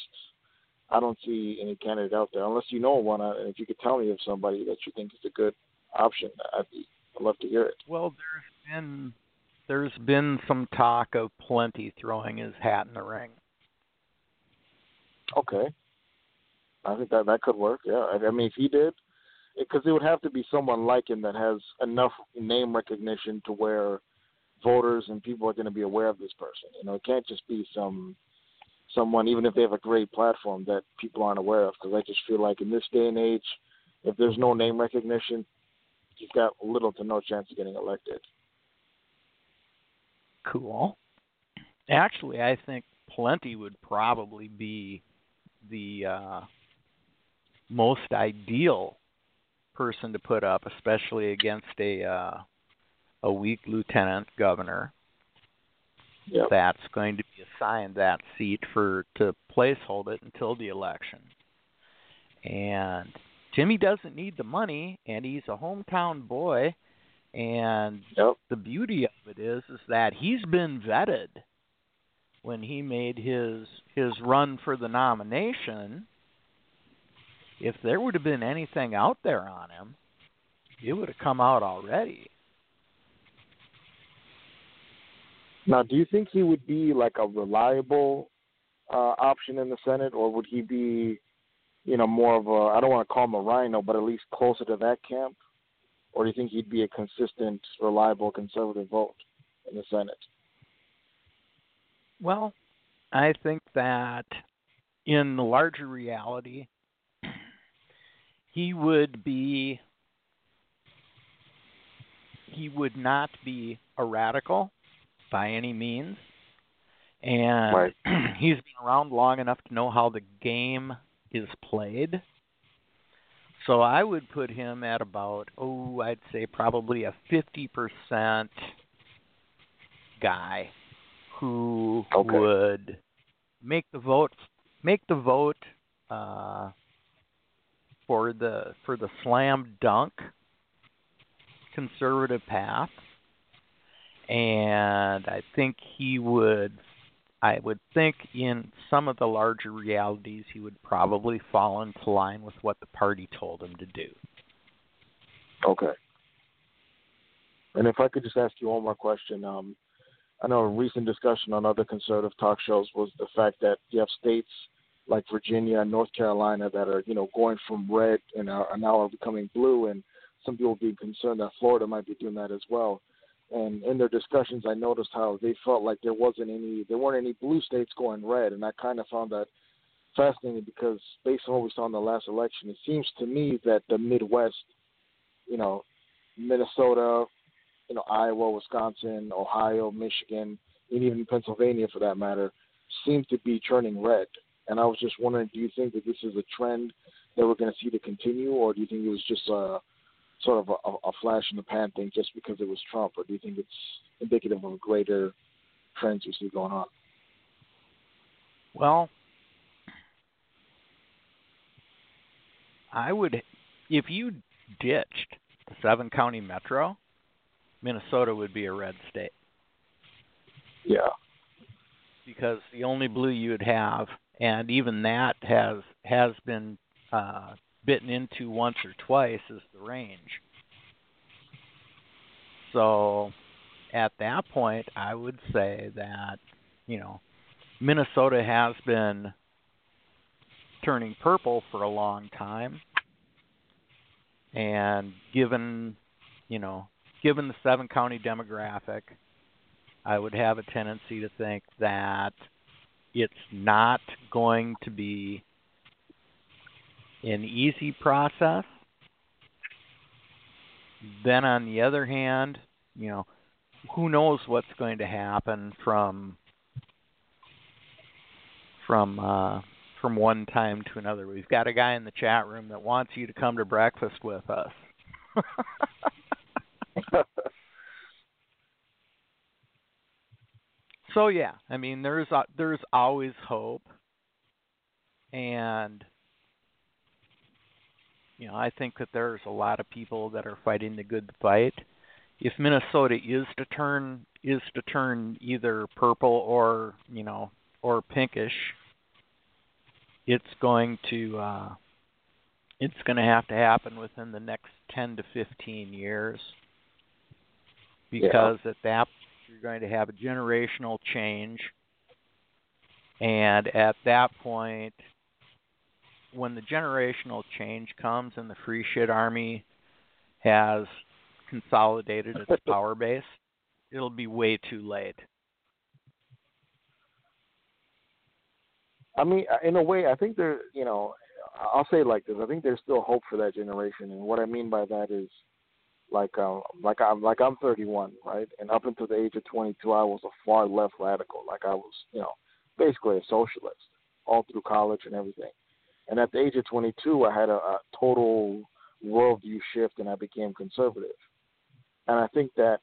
I don't see any candidate out there unless you know one. Uh, and if you could tell me of somebody that you think is a good option, I'd be I'd love to hear it. Well, there's been there's been some talk of Pawlenty throwing his hat in the ring. Okay, I think that that could work. Yeah, I, I mean, if he did, because it, it would have to be someone like him that has enough name recognition to where voters and people are going to be aware of this person. You know, it can't just be some someone, even if they have a great platform, that people aren't aware of. Because I just feel like in this day and age, if there's no name recognition, you've got little to no chance of getting elected. Cool. Actually, I think Pawlenty would probably be the uh, most ideal person to put up, especially against a uh, a weak lieutenant governor yep. that's going to be assigned that seat for to placehold it until the election. And Jimmy doesn't need the money, and he's a hometown boy. And yep. the beauty of it is, is that he's been vetted when he made his his run for the nomination, if there would have been anything out there on him, it would have come out already. Now, do you think he would be like a reliable uh, option in the Senate, or would he be, you know, more of a I don't want to call him a RINO, but at least closer to that camp, or do you think he'd be a consistent, reliable conservative vote in the Senate? Well, I think that in the larger reality, he would be he would not be a radical by any means. And right. he's been around long enough to know how the game is played. So I would put him at about oh, I'd say probably a fifty percent guy who okay. would make the vote make the vote uh, for the for the slam dunk conservative path and I think he would I would think in some of the larger realities he would probably fall into line with what the party told him to do. Okay. And if I could just ask you one more question, um, I know a recent discussion on other conservative talk shows was the fact that you have states like Virginia and North Carolina that are, you know, going from red and are, now are becoming blue, and some people being concerned that Florida might be doing that as well. And in their discussions, I noticed how they felt like there wasn't any, there weren't any blue states going red, and I kind of found that fascinating because based on what we saw in the last election, it seems to me that the Midwest, you know, Minnesota, you know, Iowa, Wisconsin, Ohio, Michigan, and even Pennsylvania for that matter, seem to be turning red. And I was just wondering, do you think that this is a trend that we're going to see to continue, or do you think it was just a sort of a, a flash in the pan thing just because it was Trump, or do you think it's indicative of greater trends you see going on? Well, I would, if you ditched the seven county metro, Minnesota would be a red state. Yeah. Because the only blue you would have, and even that has has been uh, bitten into once or twice, is the range. So, at that point, I would say that you know Minnesota has been turning purple for a long time, and given you know given the seven county demographic, I would have a tendency to think that it's not going to be an easy process. Then, on the other hand, you know, who knows what's going to happen from from uh, from one time to another. We've got a guy in the chat room that wants you to come to breakfast with us. so yeah, I mean there's uh, there's always hope, and you know I think that there's a lot of people that are fighting the good fight. If Minnesota is to turn is to turn either purple or you know or pinkish, it's going to uh, it's going to have to happen within the next 10 to 15 years because yeah. at that you're going to have a generational change and at that point when the generational change comes and the free shit army has consolidated its power base it'll be way too late I mean, in a way, I think there, you know, I'll say it like this: I think there's still hope for that generation, and what I mean by that is, like, uh, like I'm like I'm 31, right? And up until the age of 22, I was a far left radical. Like I was, you know, basically a socialist all through college and everything. And at the age of 22, I had a, a total worldview shift, and I became conservative. And I think that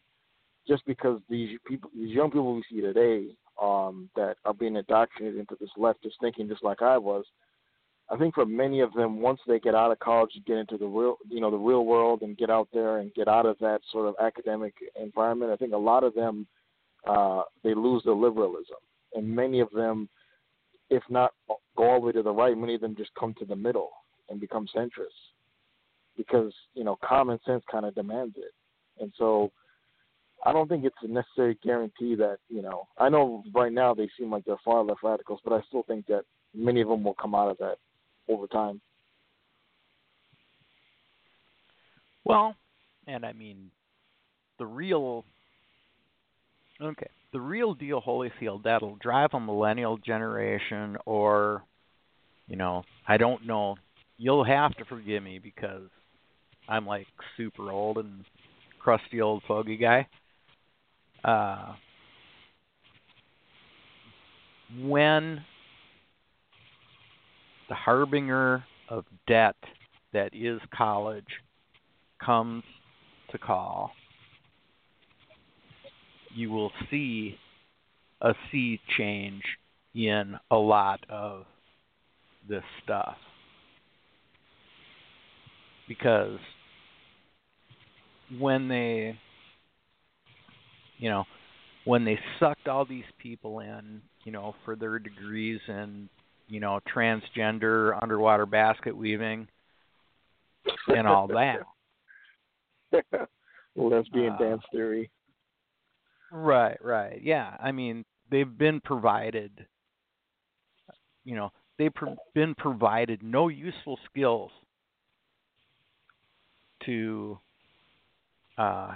just because these people, these young people we see today, um, that are being indoctrinated into this leftist thinking, just like I was, I think for many of them, once they get out of college and get into the real, you know, the real world and get out there and get out of that sort of academic environment, I think a lot of them uh, they lose their liberalism and many of them, if not go all the way to the right, many of them just come to the middle and become centrists because you know common sense kind of demands it, and so I don't think it's a necessary guarantee that you know. I know right now they seem like they're far left radicals, but I still think that many of them will come out of that over time. Well, and I mean, the real okay, the real deal, Holyfield, that'll drive a millennial generation, or you know, I don't know. You'll have to forgive me because I'm like super old and crusty old fogey guy. Uh, when the harbinger of debt that is college comes to call, you will see a sea change in a lot of this stuff. Because when they you know, when they sucked all these people in, you know, for their degrees in, you know, transgender underwater basket weaving and all that. Lesbian Uh, dance theory. Right, right. Yeah. I mean, they've been provided you know, they've been provided no useful skills to uh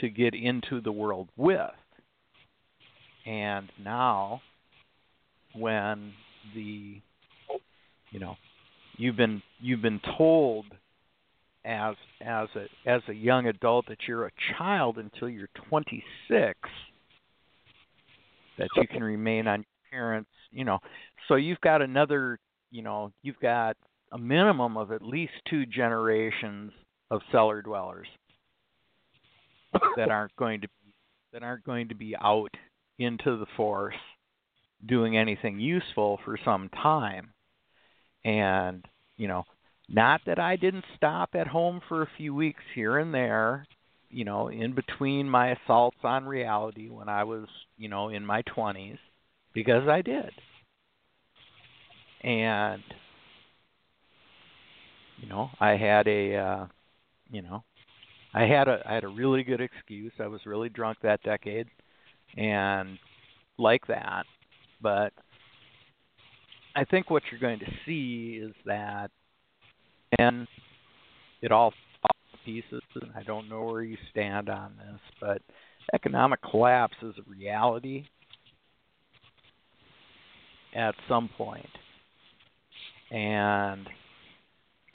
to get into the world with. And now when the you know, you've been you've been told as as a as a young adult that you're a child until you're 26 that you can remain on your parents you know. So you've got another you know you've got a minimum of at least two generations of cellar dwellers that aren't going to that aren't going to be out into the force doing anything useful for some time. And you know not that I didn't stop at home for a few weeks here and there, you know, in between my assaults on reality when I was, you know, in my 20s, because I did. And, you know, I had a, uh, you know, I had a I had a really good excuse. I was really drunk that decade, and like that. But I think what you're going to see is that and it all falls to pieces. And I don't know where you stand on this, but economic collapse is a reality at some point. And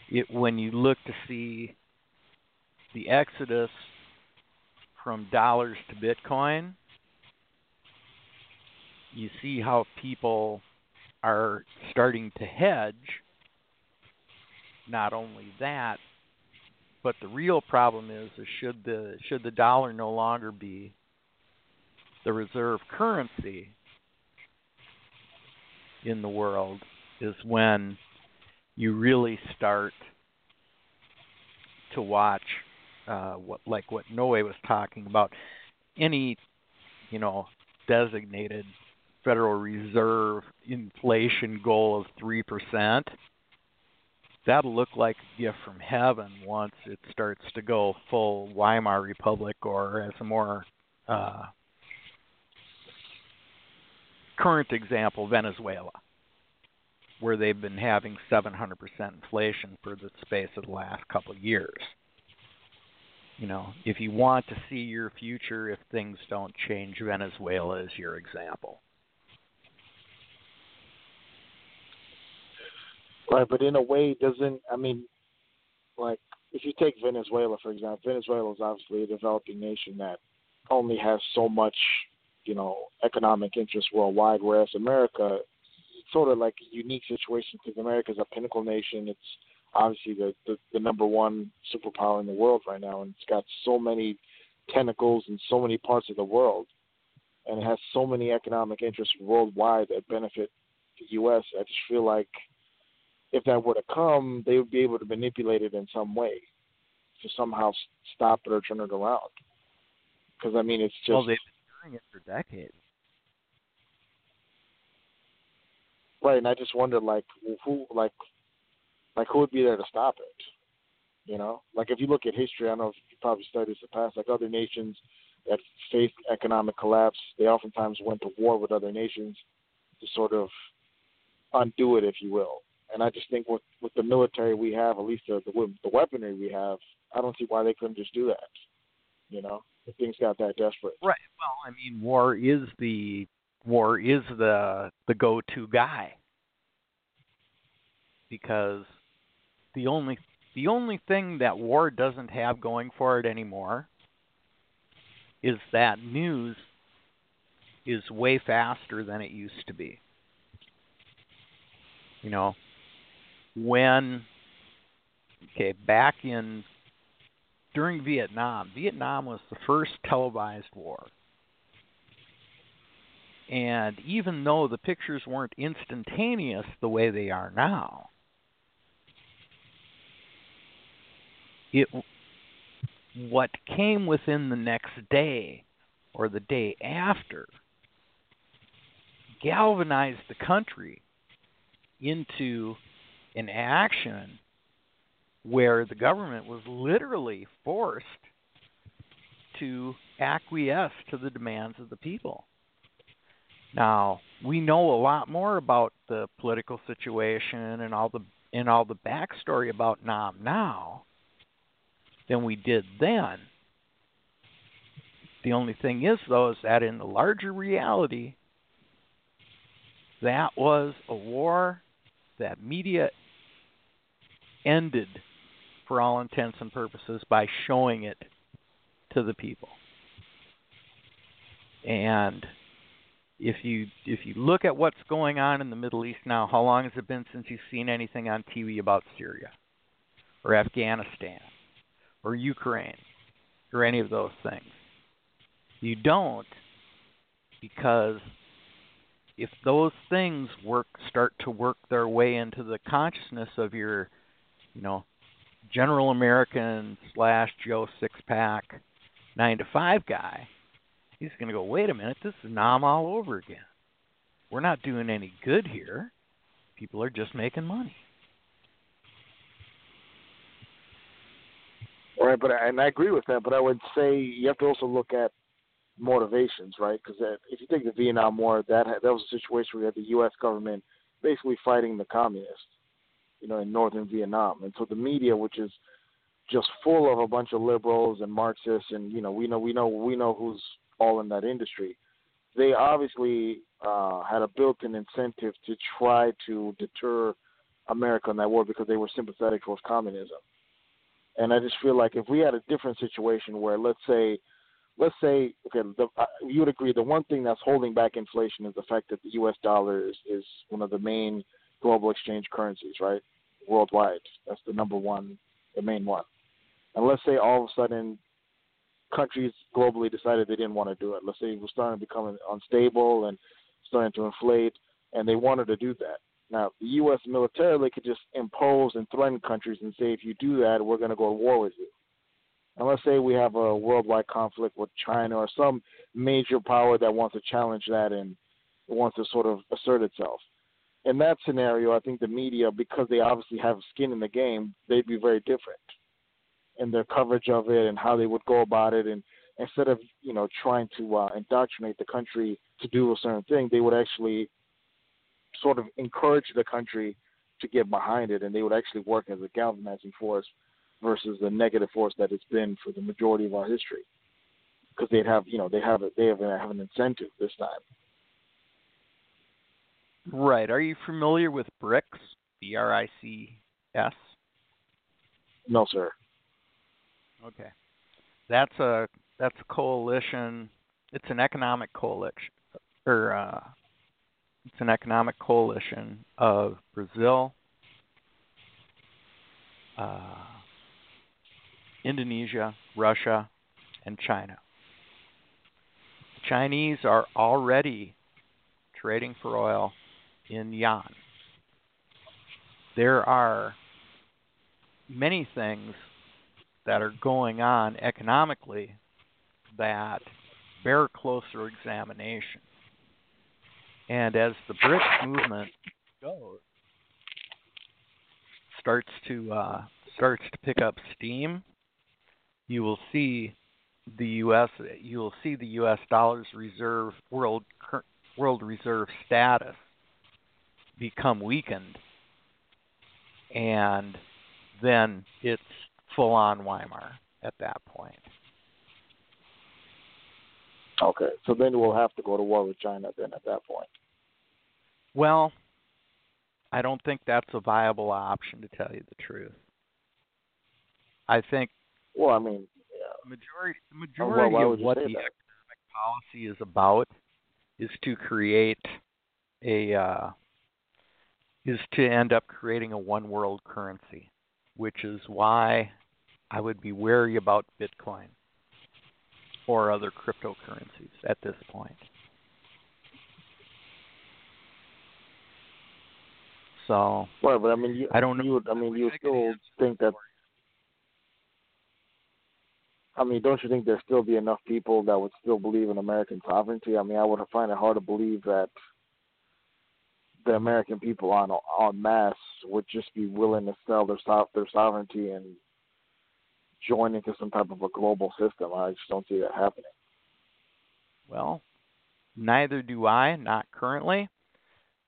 it, when you look to see the exodus from dollars to Bitcoin, you see how people are starting to hedge not only that, but the real problem is, is should the should the dollar no longer be the reserve currency in the world is when you really start to watch uh, what like what Noe was talking about. Any you know designated Federal Reserve inflation goal of three percent that'll look like a gift from heaven once it starts to go full Weimar Republic or as a more uh, current example, Venezuela, where they've been having 700% inflation for the space of the last couple of years. You know, if you want to see your future if things don't change, Venezuela is your example. Right, but in a way, doesn't I mean, like if you take Venezuela for example, Venezuela is obviously a developing nation that only has so much, you know, economic interest worldwide, whereas America, it's sort of like a unique situation because America is a pinnacle nation. It's obviously the, the the number one superpower in the world right now, and it's got so many tentacles in so many parts of the world, and it has so many economic interests worldwide that benefit the U.S. I just feel like if that were to come, they would be able to manipulate it in some way to somehow stop it or turn it around. Because I mean, it's just well, they've been doing it for decades. Right, and I just wonder, like, who, like, like who would be there to stop it? You know, like if you look at history, I know you probably studied this in the past. Like other nations that faced economic collapse, they oftentimes went to war with other nations to sort of undo it, if you will. And I just think with with the military we have, at least the the, the weaponry we have, I don't see why they couldn't just do that. You know, if things got that desperate. Right. Well, I mean, war is the war is the the go-to guy because the only the only thing that war doesn't have going for it anymore is that news is way faster than it used to be. You know, when okay, back in during Vietnam, Vietnam was the first televised war. And even though the pictures weren't instantaneous the way they are now, it what came within the next day or the day after galvanized the country into an action where the government was literally forced to acquiesce to the demands of the people. Now, we know a lot more about the political situation and all the and all the backstory about Nam now than we did then. The only thing is though is that in the larger reality that was a war that media ended for all intents and purposes by showing it to the people. And if you if you look at what's going on in the Middle East now, how long has it been since you've seen anything on TV about Syria or Afghanistan or Ukraine or any of those things? You don't because if those things work start to work their way into the consciousness of your you know general American slash Joe six pack nine to five guy, he's going to go, wait a minute, this is Nam all over again. We're not doing any good here. People are just making money. Right, but and I agree with that. But I would say you have to also look at motivations, right? Because if you take the Vietnam War, that that was a situation where you had the U.S. government basically fighting the communists you know, in northern Vietnam. And so the media, which is just full of a bunch of liberals and Marxists, and you know, we know we know we know who's all in that industry. They obviously uh, had a built-in incentive to try to deter America in that war because they were sympathetic towards communism. And I just feel like if we had a different situation where, let's say, let's say, okay, the, uh, you would agree the one thing that's holding back inflation is the fact that the U.S. dollar is, is one of the main global exchange currencies, right? Worldwide. That's the number one, the main one. And let's say all of a sudden countries globally decided they didn't want to do it. Let's say it was starting to become unstable and starting to inflate, and they wanted to do that. Now, the U.S. militarily could just impose and threaten countries and say, if you do that, we're going to go to war with you. And let's say we have a worldwide conflict with China or some major power that wants to challenge that and wants to sort of assert itself in that scenario, I think the media, because they obviously have skin in the game, they'd be very different in their coverage of it and how they would go about it. And instead of you know trying to uh, indoctrinate the country to do a certain thing, they would actually sort of encourage the country to get behind it, and they would actually work as a galvanizing force versus the negative force that it's been for the majority of our history. Because they'd have, you know, they have a, they have, have an incentive this time Right. Are you familiar with BRICS? B R I C S? No, sir. Okay. That's a that's a coalition. It's an economic coalition, or uh, it's an economic coalition of Brazil, uh, Indonesia, Russia, and China. The Chinese are already trading for oil in yuan. There are many things that are going on economically that bear closer examination. And as the BRICS movement goes starts to uh, starts to pick up steam, you will see the U.S. you will see the U.S. dollar's reserve world world reserve status become weakened, and then it's full on Weimar at that point. Okay, so then we'll have to go to war with China then at that point. Well, I don't think that's a viable option to tell you the truth. I think. Well, I mean, yeah. majority the majority well, of what the that? economic policy is about is to create a uh, is to end up creating a one world currency, which is why I would be wary about Bitcoin or other cryptocurrencies at this point. So, well, but I mean, you, I don't know. You I mean, you still think that. I mean, don't you think there still be enough people that would still believe in American sovereignty? I mean, I would find it hard to believe that the American people on en masse would just be willing to sell their their sovereignty and join into some type of a global system. I just don't see that happening. Well, neither do I, not currently.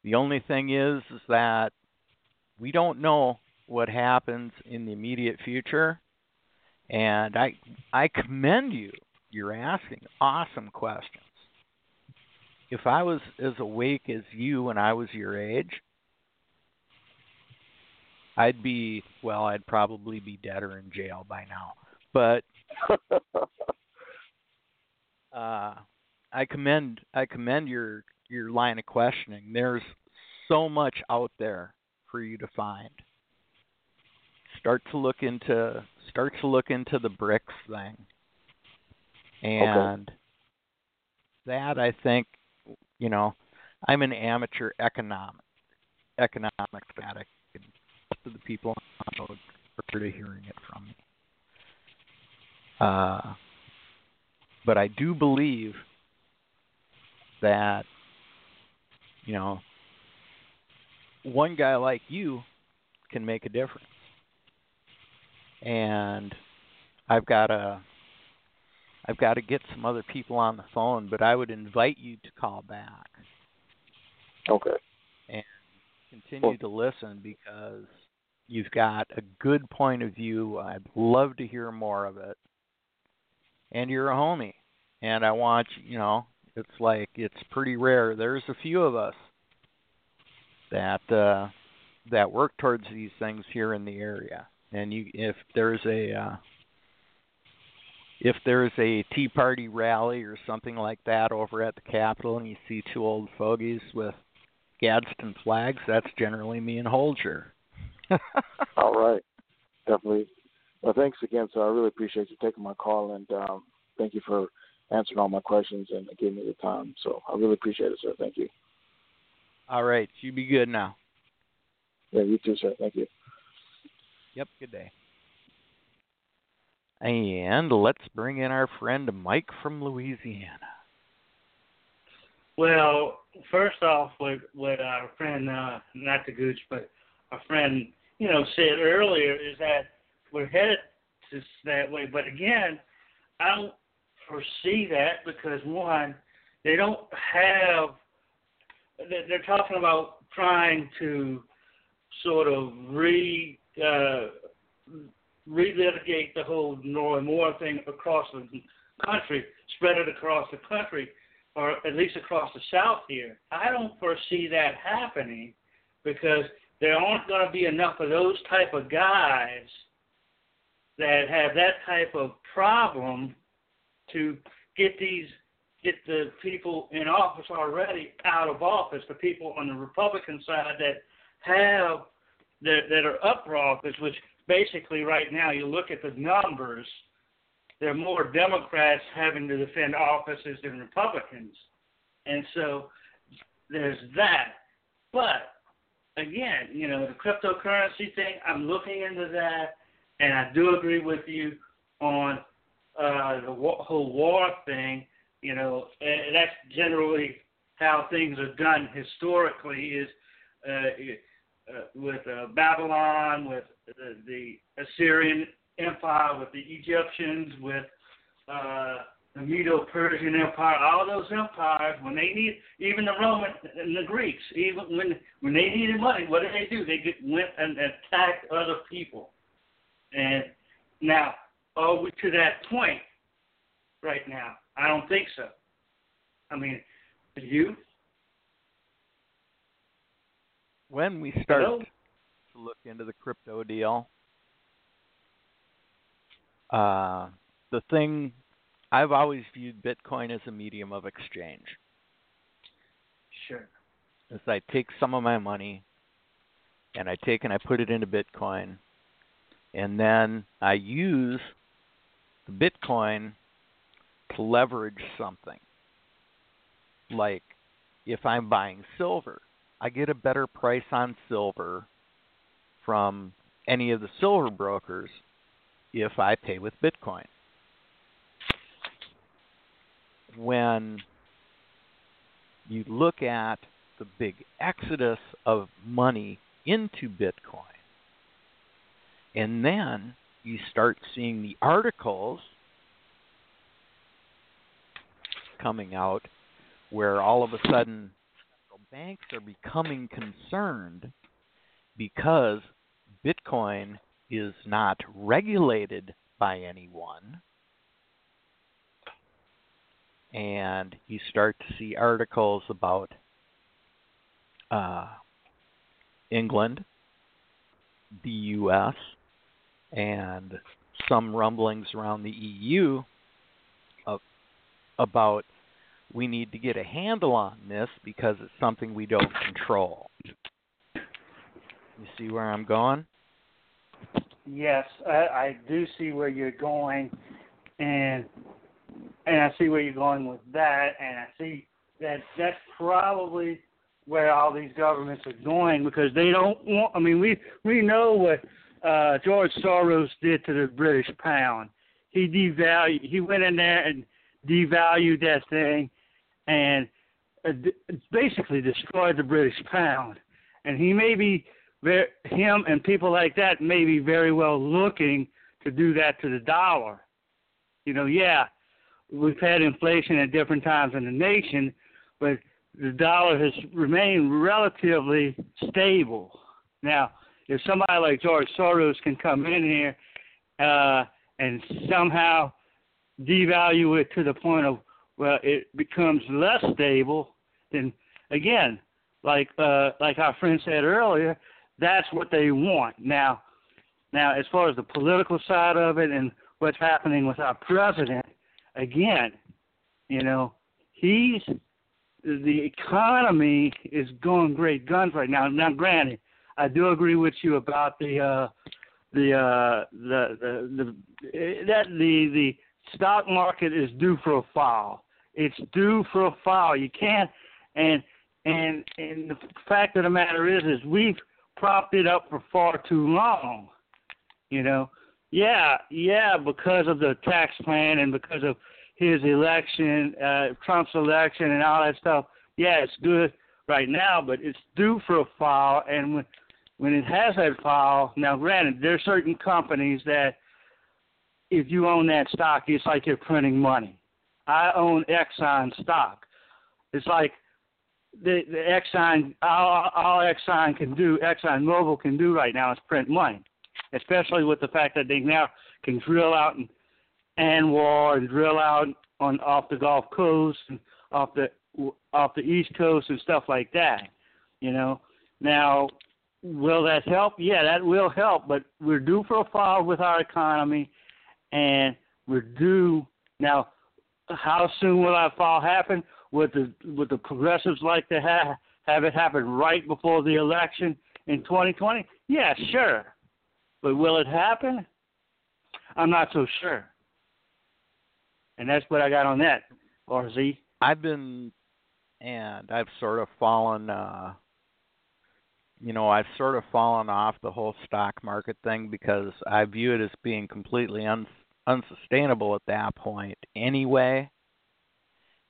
The only thing is, is that we don't know what happens in the immediate future, and I I commend you. You're asking awesome questions. If I was as awake as you when I was your age, I'd be well, I'd probably be dead or in jail by now. But uh I commend I commend your your line of questioning. There's so much out there for you to find. Start to look into start to look into the BRICS thing. And okay. that I think you know, I'm an amateur economic economic fanatic most of the people on the are to hearing it from me. Uh, but I do believe that you know one guy like you can make a difference and i've got to i've got to get some other people on the phone but i would invite you to call back okay and continue well, to listen because you've got a good point of view i'd love to hear more of it and you're a homie and i want you know it's like it's pretty rare. There's a few of us that uh, that work towards these things here in the area. And you, if there's a uh, if there's a Tea Party rally or something like that over at the Capitol, and you see two old fogies with Gadsden flags, that's generally me and Holger. All right, definitely. Well, thanks again, sir. I really appreciate you taking my call, and um, thank you for answering all my questions and giving me the time. So I really appreciate it, sir. Thank you. All right. You be good now. Yeah, you too, sir. Thank you. Yep. Good day. And let's bring in our friend Mike from Louisiana. Well, first off, what what our friend, uh, not the Gooch, but our friend, you know, said earlier is that we're headed to that way. But again, I don't foresee that because one, they don't have. They're talking about trying to sort of re uh, relitigate the whole North Moore thing across the country, spread it across the country, or at least across the South here. I don't foresee that happening because there aren't going to be enough of those type of guys that have that type of problem to get these get the people in office already out of office, the people on the Republican side that have that that are up for office, which basically right now you look at the numbers, there are more Democrats having to defend offices than Republicans. And so there's that. But again, you know, the cryptocurrency thing, I'm looking into that and I do agree with you on uh, the whole war thing, you know, and that's generally how things are done historically. Is uh, uh, with uh, Babylon, with the, Assyrian Empire, with the Egyptians, with uh, the Medo-Persian Empire, all those empires, when they need, even the Roman and the Greeks, even when when they needed money, what did they do? They get, went and attacked other people. And now, are we to that point right now? I don't think so. I mean, you? When we start Hello? to look into the crypto deal, uh, the thing I've always viewed Bitcoin as a medium of exchange. Sure. Is I take some of my money and I take and I put it into Bitcoin, and then I use the Bitcoin to leverage something. Like if I'm buying silver, I get a better price on silver from any of the silver brokers if I pay with Bitcoin. When you look at the big exodus of money into Bitcoin, and then you start seeing the articles coming out where all of a sudden banks are becoming concerned because Bitcoin is not regulated by anyone. And you start to see articles about uh, England, the U.S., and some rumblings around the EU of, about we need to get a handle on this because it's something we don't control. You see where I'm going? Yes, I, I do see where you're going, and and I see where you're going with that, and I see that that's probably where all these governments are going because they don't want. I mean, we we know what uh, George Soros did to the British pound. He devalued. He went in there and devalued that thing, and uh, basically destroyed the British pound. And he may be him and people like that may be very well looking to do that to the dollar. You know, yeah, we've had inflation at different times in the nation, but the dollar has remained relatively stable. Now, if somebody like George Soros can come in here uh, and somehow devalue it to the point of well, it becomes less stable, then again, like uh, like our friend said earlier, that's what they want. Now, now as far as the political side of it and what's happening with our president, again, you know, he's the economy is going great guns right now. Now, granted, I do agree with you about the uh, the uh, the the the that the the stock market is due for a fall. It's due for a fall. You can't and and and the fact of the matter is is we've propped it up for far too long. You know, yeah, yeah, because of the tax plan and because of his election, uh, Trump's election, and all that stuff. Yeah, it's good right now, but it's due for a fall. And when when it has that fall, now granted, there are certain companies that if you own that stock, it's like you're printing money. I own Exxon stock. It's like the, the Exxon, all, all Exxon can do, Exxon Mobil can do right now is print money, especially with the fact that they now can drill out in ANWR and drill out on off the Gulf Coast and off the off the East Coast and stuff like that. You know, now will that help? Yeah, that will help, but we're due for a fall with our economy, and we're due now. How soon will that fall happen? Would the would the progressives like to have have it happen right before the election in 2020? Yeah, sure, but will it happen? I'm not so sure. And that's what I got on that. RZ. I've been, and I've sort of fallen. uh you know, I've sort of fallen off the whole stock market thing because I view it as being completely un, unsustainable at that point anyway.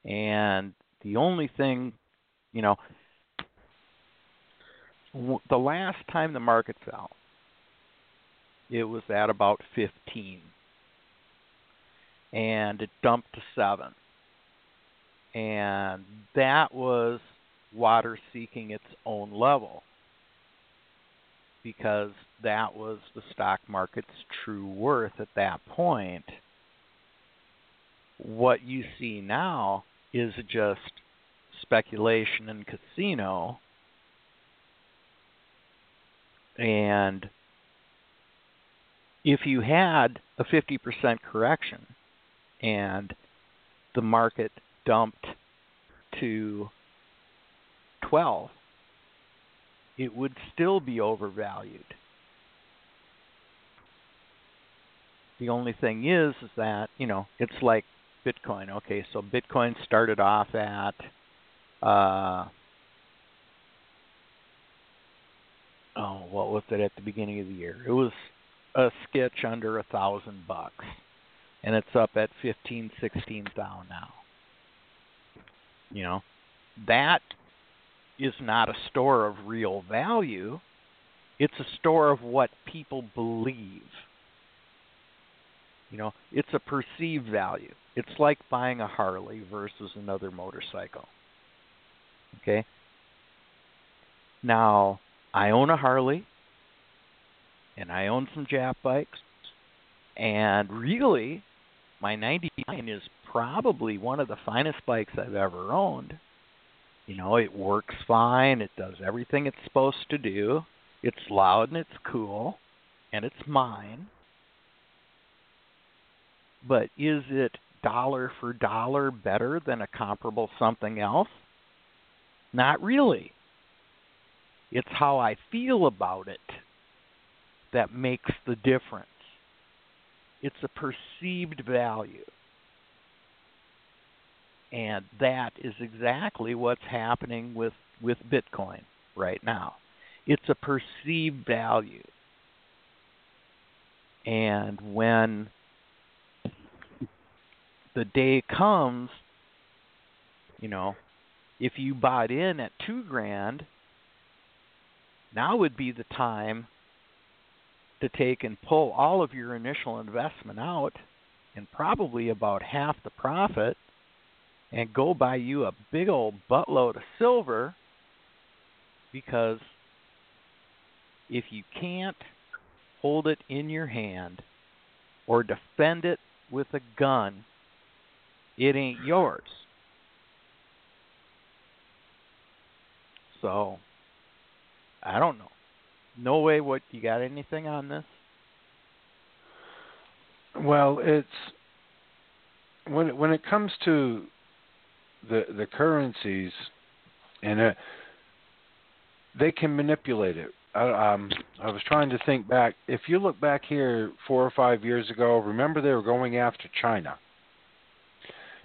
And the only thing, you know, the last time the market fell, it was at about 15 and it dumped to 7 and that was water seeking its own level because that was the stock market's true worth at that point. What you see now is just speculation and casino. And if you had a 50% correction and the market dumped to 12, it would still be overvalued. The only thing is, is that you know it's like Bitcoin. Okay, so Bitcoin started off at uh, oh, what was it at the beginning of the year? It was a sketch under a thousand bucks, and it's up at fifteen, sixteen thousand now. You know, that is not a store of real value. It's a store of what people believe. You know, it's a perceived value. It's like buying a Harley versus another motorcycle. Okay? Now, I own a Harley and I own some Jap bikes and really my 99 is probably one of the finest bikes I've ever owned. You know, it works fine, it does everything it's supposed to do. It's loud and it's cool and it's mine. But is it dollar for dollar better than a comparable something else? Not really. It's how I feel about it that makes the difference. It's a perceived value. And that is exactly what's happening with, with Bitcoin right now. It's a perceived value. And when the day comes, you know, if you bought in at two grand, now would be the time to take and pull all of your initial investment out and probably about half the profit and go buy you a big old buttload of silver because if you can't hold it in your hand or defend it with a gun, it ain't yours. So, I don't know. No way. What you got? Anything on this? Well, it's when when it comes to the the currencies, and they can manipulate it. I, um, I was trying to think back. If you look back here four or five years ago, remember they were going after China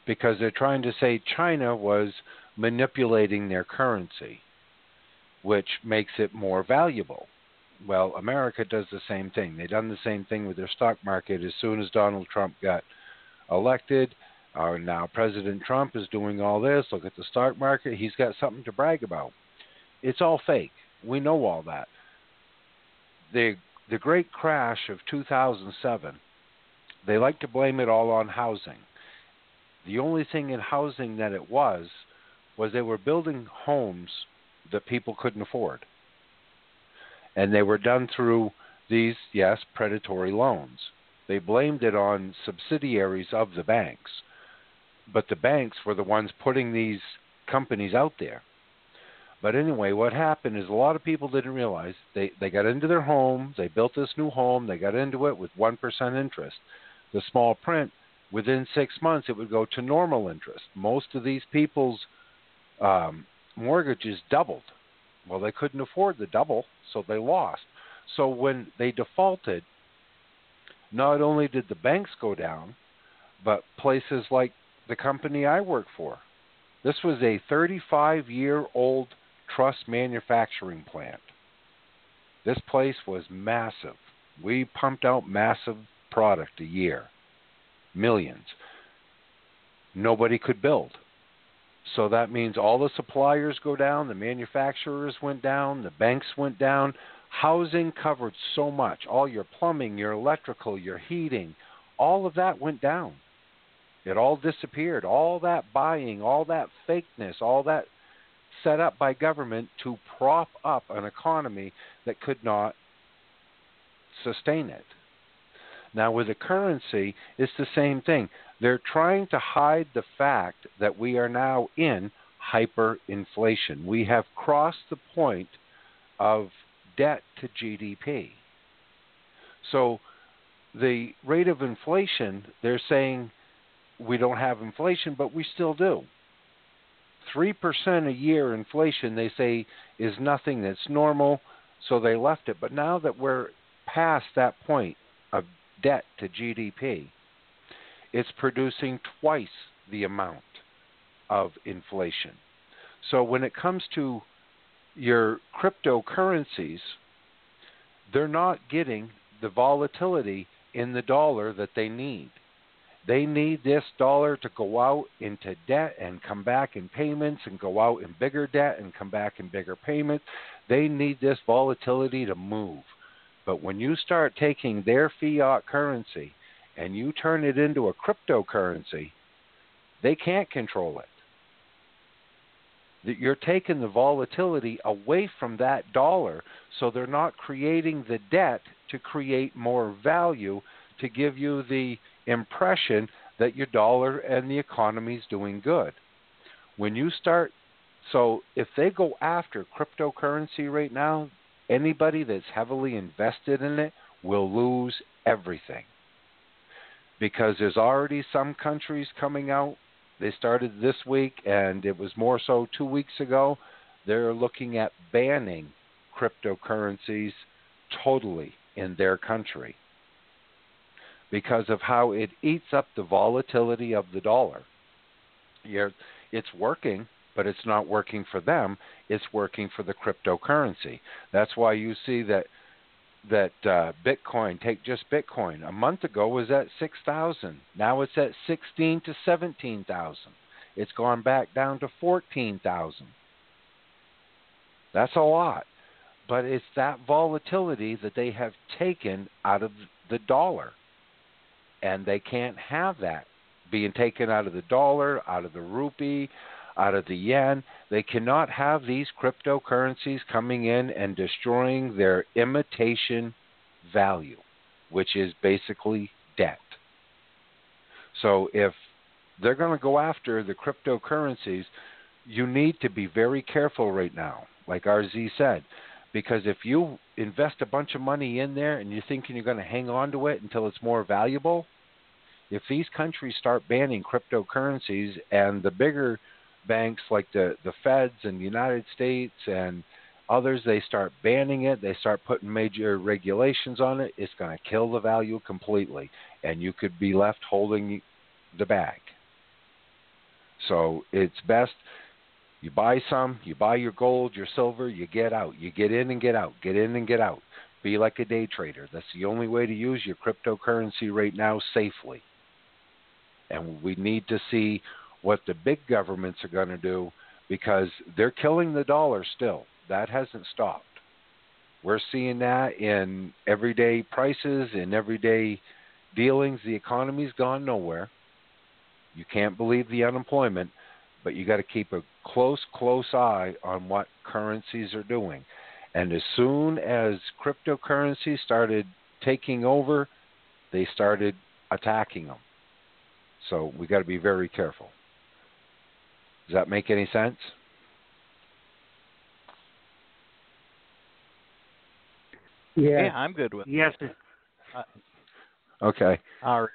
because they're trying to say China was manipulating their currency, which makes it more valuable. Well, America does the same thing. They've done the same thing with their stock market as soon as Donald Trump got elected. Uh, now President Trump is doing all this. Look at the stock market. He's got something to brag about. It's all fake. We know all that. The the great crash of 2007, they like to blame it all on housing. The only thing in housing that it was was they were building homes that people couldn't afford. And they were done through these, yes, predatory loans. They blamed it on subsidiaries of the banks but the banks were the ones putting these companies out there. But anyway, what happened is a lot of people didn't realize they they got into their home, they built this new home, they got into it with one percent interest. The small print within six months it would go to normal interest. Most of these people's um, mortgages doubled. Well, they couldn't afford the double, so they lost. So when they defaulted, not only did the banks go down, but places like the company I work for. This was a 35 year old truss manufacturing plant. This place was massive. We pumped out massive product a year, millions. Nobody could build. So that means all the suppliers go down, the manufacturers went down, the banks went down. Housing covered so much. All your plumbing, your electrical, your heating, all of that went down. It all disappeared. All that buying, all that fakeness, all that set up by government to prop up an economy that could not sustain it. Now, with the currency, it's the same thing. They're trying to hide the fact that we are now in hyperinflation. We have crossed the point of debt to GDP. So, the rate of inflation, they're saying we don't have inflation, but we still do. 3% a year inflation, they say, is nothing that's normal, so they left it. But now that we're past that point of debt to GDP, it's producing twice the amount of inflation. So when it comes to your cryptocurrencies, they're not getting the volatility in the dollar that they need. They need this dollar to go out into debt and come back in payments and go out in bigger debt and come back in bigger payments. They need this volatility to move. But when you start taking their fiat currency and you turn it into a cryptocurrency, they can't control it. You're taking the volatility away from that dollar, so they're not creating the debt to create more value to give you the impression that your dollar and the economy is doing good. When you start, so if they go after cryptocurrency right now, anybody that's heavily invested in it will lose everything. Because there's already some countries coming out. They started this week, and it was more so two weeks ago. They're looking at banning cryptocurrencies totally in their country because of how it eats up the volatility of the dollar. You're, it's working, but it's not working for them. It's working for the cryptocurrency. That's why you see that that uh, Bitcoin, take just Bitcoin, a month ago was at six thousand. Now it's at sixteen to seventeen thousand. It's gone back down to fourteen thousand. That's a lot, but it's that volatility that they have taken out of the dollar and they can't have that being taken out of the dollar, out of the rupee, out of the yen. They cannot have these cryptocurrencies coming in and destroying their imitation value, which is basically debt. So if they're going to go after the cryptocurrencies, you need to be very careful right now, like RZ said, because if you invest a bunch of money in there and you're thinking you're going to hang on to it until it's more valuable, if these countries start banning cryptocurrencies and the bigger banks like the the Feds and the United States and others they start banning it, they start putting major regulations on it, it's going to kill the value completely and you could be left holding the bag. So it's best you buy some, you buy your gold, your silver, you get out. You get in and get out, get in and get out. Be like a day trader. That's the only way to use your cryptocurrency right now safely. And we need to see what the big governments are going to do because they're killing the dollar still. That hasn't stopped. We're seeing that in everyday prices, in everyday dealings. The economy's gone nowhere. You can't believe the unemployment, but you got to keep a close, close eye on what currencies are doing. And as soon as cryptocurrency started taking over, they started attacking them. So we got to be very careful. Does that make any sense? Yeah, yeah I'm good with. Yes. Uh, okay. All right.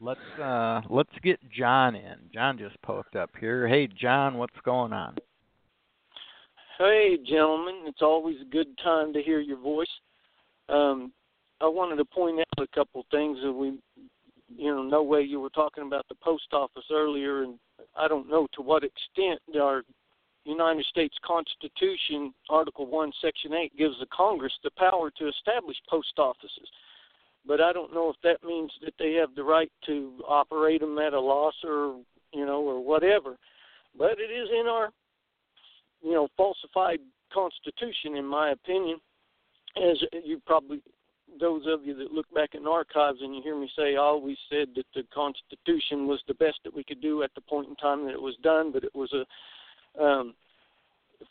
Let's uh let's get John in. John just poked up here. Hey John, what's going on? Hey gentlemen, it's always a good time to hear your voice. Um I wanted to point out a couple things that we you know, no way you were talking about the post office earlier, and I don't know to what extent our United States Constitution, Article 1, Section 8, gives the Congress the power to establish post offices. But I don't know if that means that they have the right to operate them at a loss or, you know, or whatever. but it is in our, you know, falsified Constitution, in my opinion. As you probably, those of you that look back in archives and you hear me say, I always said that the Constitution was the best that we could do at the point in time that it was done, but it was a um,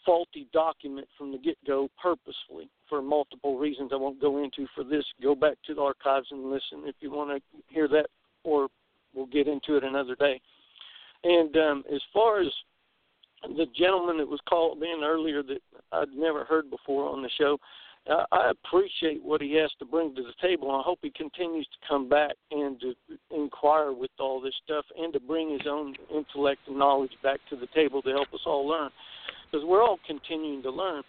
faulty document from the get go purposefully for multiple reasons I won't go into for this. Go back to the archives and listen if you want to hear that, or we'll get into it another day. And um, as far as the gentleman that was called in earlier that I'd never heard before on the show, I appreciate what he has to bring to the table. I hope he continues to come back and to inquire with all this stuff and to bring his own intellect and knowledge back to the table to help us all learn because we're all continuing to learn.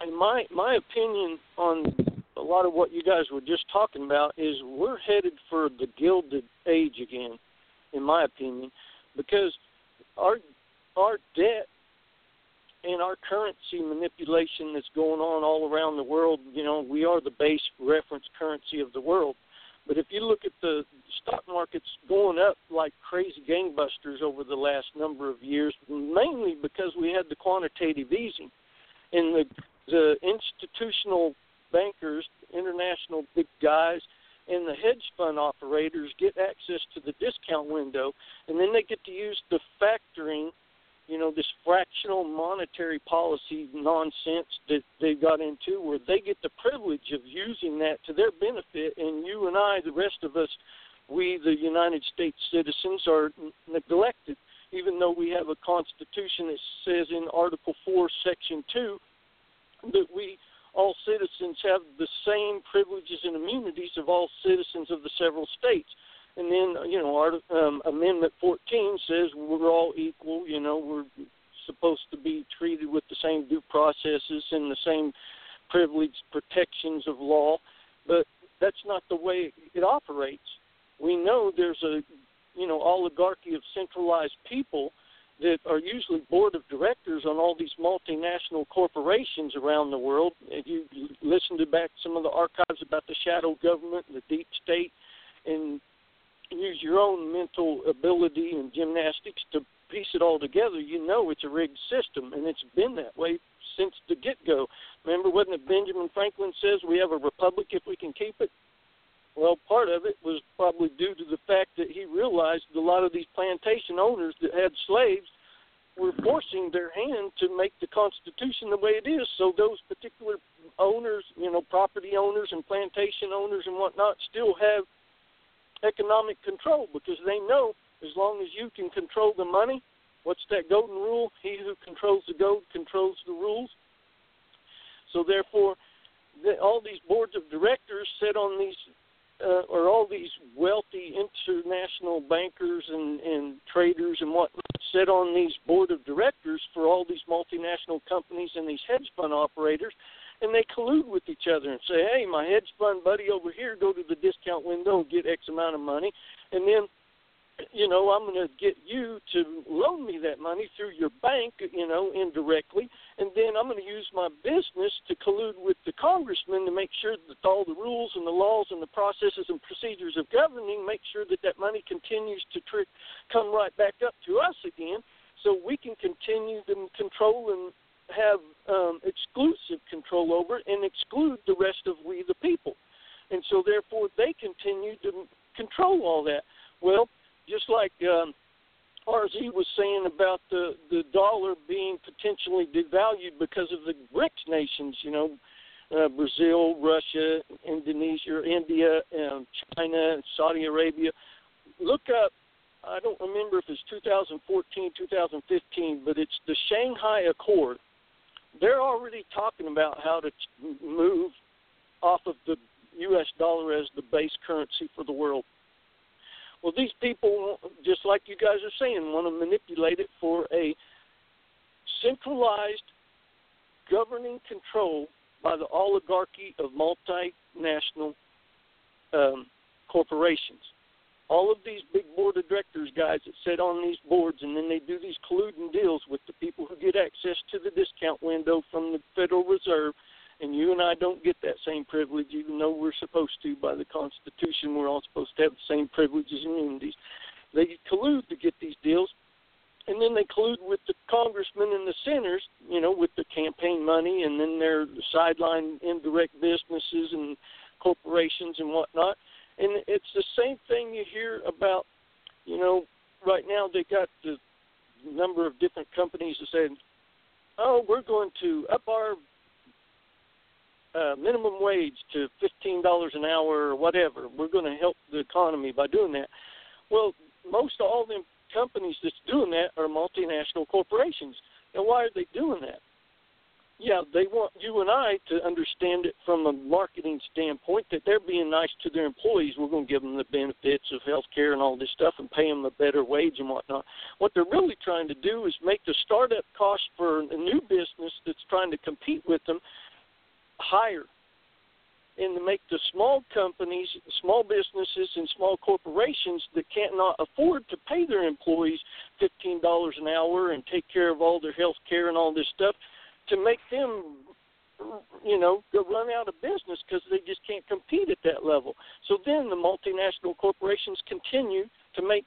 And my my opinion on a lot of what you guys were just talking about is we're headed for the gilded age again, in my opinion, because our our debt and our currency manipulation that's going on all around the world, you know, we are the base reference currency of the world. But if you look at the stock markets going up like crazy gangbusters over the last number of years, mainly because we had the quantitative easing, and the the institutional bankers, international big guys, and the hedge fund operators get access to the discount window, and then they get to use the factoring you know this fractional monetary policy nonsense that they got into where they get the privilege of using that to their benefit and you and I the rest of us we the United States citizens are neglected even though we have a constitution that says in article 4 section 2 that we all citizens have the same privileges and immunities of all citizens of the several states and then, you know, our um, Amendment 14 says we're all equal. You know, we're supposed to be treated with the same due processes and the same privileged protections of law. But that's not the way it operates. We know there's a, you know, oligarchy of centralized people that are usually board of directors on all these multinational corporations around the world. If you listen to back some of the archives about the shadow government, the deep state, and use your own mental ability and gymnastics to piece it all together, you know it's a rigged system, and it's been that way since the get go. Remember, wasn't it Benjamin Franklin says we have a republic if we can keep it? Well, part of it was probably due to the fact that he realized a lot of these plantation owners that had slaves were forcing their hand to make the Constitution the way it is. So those particular owners, you know, property owners and plantation owners and whatnot, still have economic control because they know as long as you can control the money, what's that golden rule? He who controls the gold controls the rules. So therefore, the, all these boards of directors sit on these, uh, or all these wealthy international bankers and, and traders and whatnot sit on these board of directors for all these multinational companies and these hedge fund operators and they collude with each other and say, "Hey, my hedge fund buddy over here, go to the discount window and get X amount of money," and then, you know, I'm going to get you to loan me that money through your bank, you know, indirectly, and then I'm going to use my business to collude with the congressman to make sure that all the rules and the laws and the processes and procedures of governing make sure that that money continues to trick, come right back up to us again so we can continue to control and have um, exclusive control over it and exclude the rest of we the people. And so, therefore, they continue to control all that. Well, just like um, RZ was saying about the, the dollar being potentially devalued because of the BRICS nations, you know, uh, Brazil, Russia, Indonesia, India, um, China, Saudi Arabia. Look up, I don't remember if it's 2014, 2015, but it's the Shanghai Accord they're already talking about how to move off of the U.S. dollar as the base currency for the world. Well, these people, just like you guys are saying, want to manipulate it for a centralized governing control by the oligarchy of multinational um, corporations. All of these big board of directors guys that sit on these boards and then they do these colluding deals with the people who get access to the discount window from the Federal Reserve and you and I don't get that same privilege even though we're supposed to by the Constitution we're all supposed to have the same privileges and immunities. They collude to get these deals and then they collude with the congressmen and the senators, you know, with the campaign money, and then their sideline indirect businesses and corporations and whatnot. And it's the same thing you hear about, you know, right now they got the number of different companies that say, oh, we're going to up our uh, minimum wage to fifteen dollars an hour or whatever. We're going to help the economy by doing that. Well, most of all them companies that's doing that are multinational corporations. And why are they doing that? Yeah, they want you and I to understand it from a marketing standpoint that they're being nice to their employees. We're going to give them the benefits of health care and all this stuff and pay them a better wage and whatnot. What they're really trying to do is make the startup cost for a new business that's trying to compete with them higher and to make the small companies, small businesses, and small corporations that cannot afford to pay their employees fifteen dollars an hour and take care of all their health care and all this stuff, to make them, you know, go run out of business because they just can't compete at that level. So then the multinational corporations continue to make,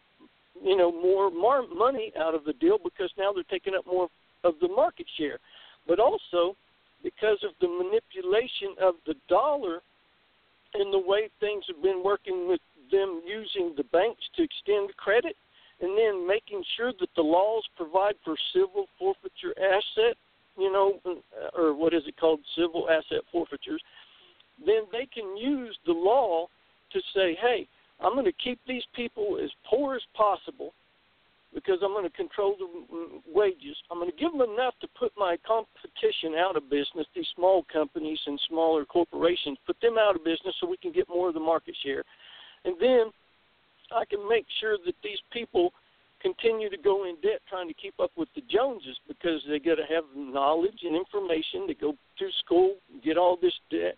you know, more, more money out of the deal because now they're taking up more of the market share, but also because of the manipulation of the dollar and the way things have been working with them using the banks to extend credit and then making sure that the laws provide for civil forfeiture asset, you know, or what is it called, civil asset forfeitures, then they can use the law to say, hey, I'm going to keep these people as poor as possible because I'm going to control the wages. I'm going to give them enough to put my competition out of business, these small companies and smaller corporations, put them out of business so we can get more of the market share. And then I can make sure that these people continue to go in debt trying to keep up with the Joneses because they got to have knowledge and information to go to school, get all this debt.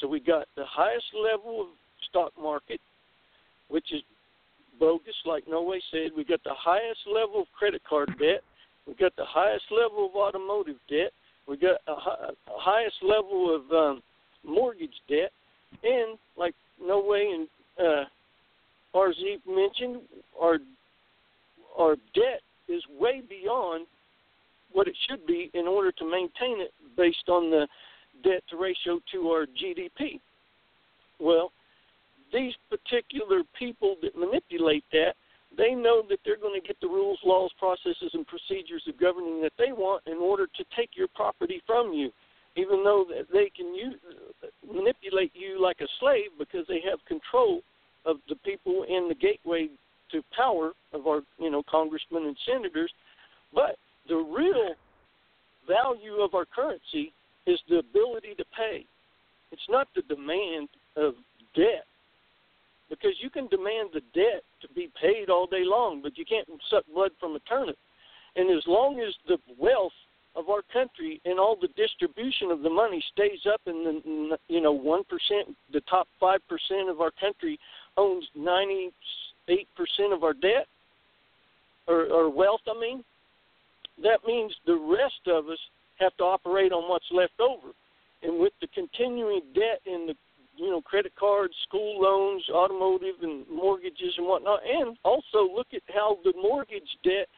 So we got the highest level of stock market, which is bogus, like Noe said. We got the highest level of credit card debt. We got the highest level of automotive debt. We got a, a highest level of um, mortgage debt, and like Noe and uh, RZ mentioned, our our debt is way beyond what it should be in order to maintain it based on the debt to ratio to our GDP. Well, these particular people that manipulate that, they know that they're going to get the rules, laws, processes, and procedures of governing that they want in order to take your property from you, even though they can use, manipulate you like a slave because they have control of the people in the gateway to power of our, you know, congressmen and senators. But the real value of our currency is the ability to pay. It's not the demand of debt because you can demand the debt to be paid all day long, but you can't suck blood from a turnip. And as long as the wealth of our country and all the distribution of the money stays up in the you know one percent, the top five percent of our country owns ninety eight percent of our debt or, or wealth. I mean, that means the rest of us have to operate on what's left over. And with the continuing debt in the you know, credit cards, school loans, automotive, and mortgages and whatnot. And also look at how the mortgage debt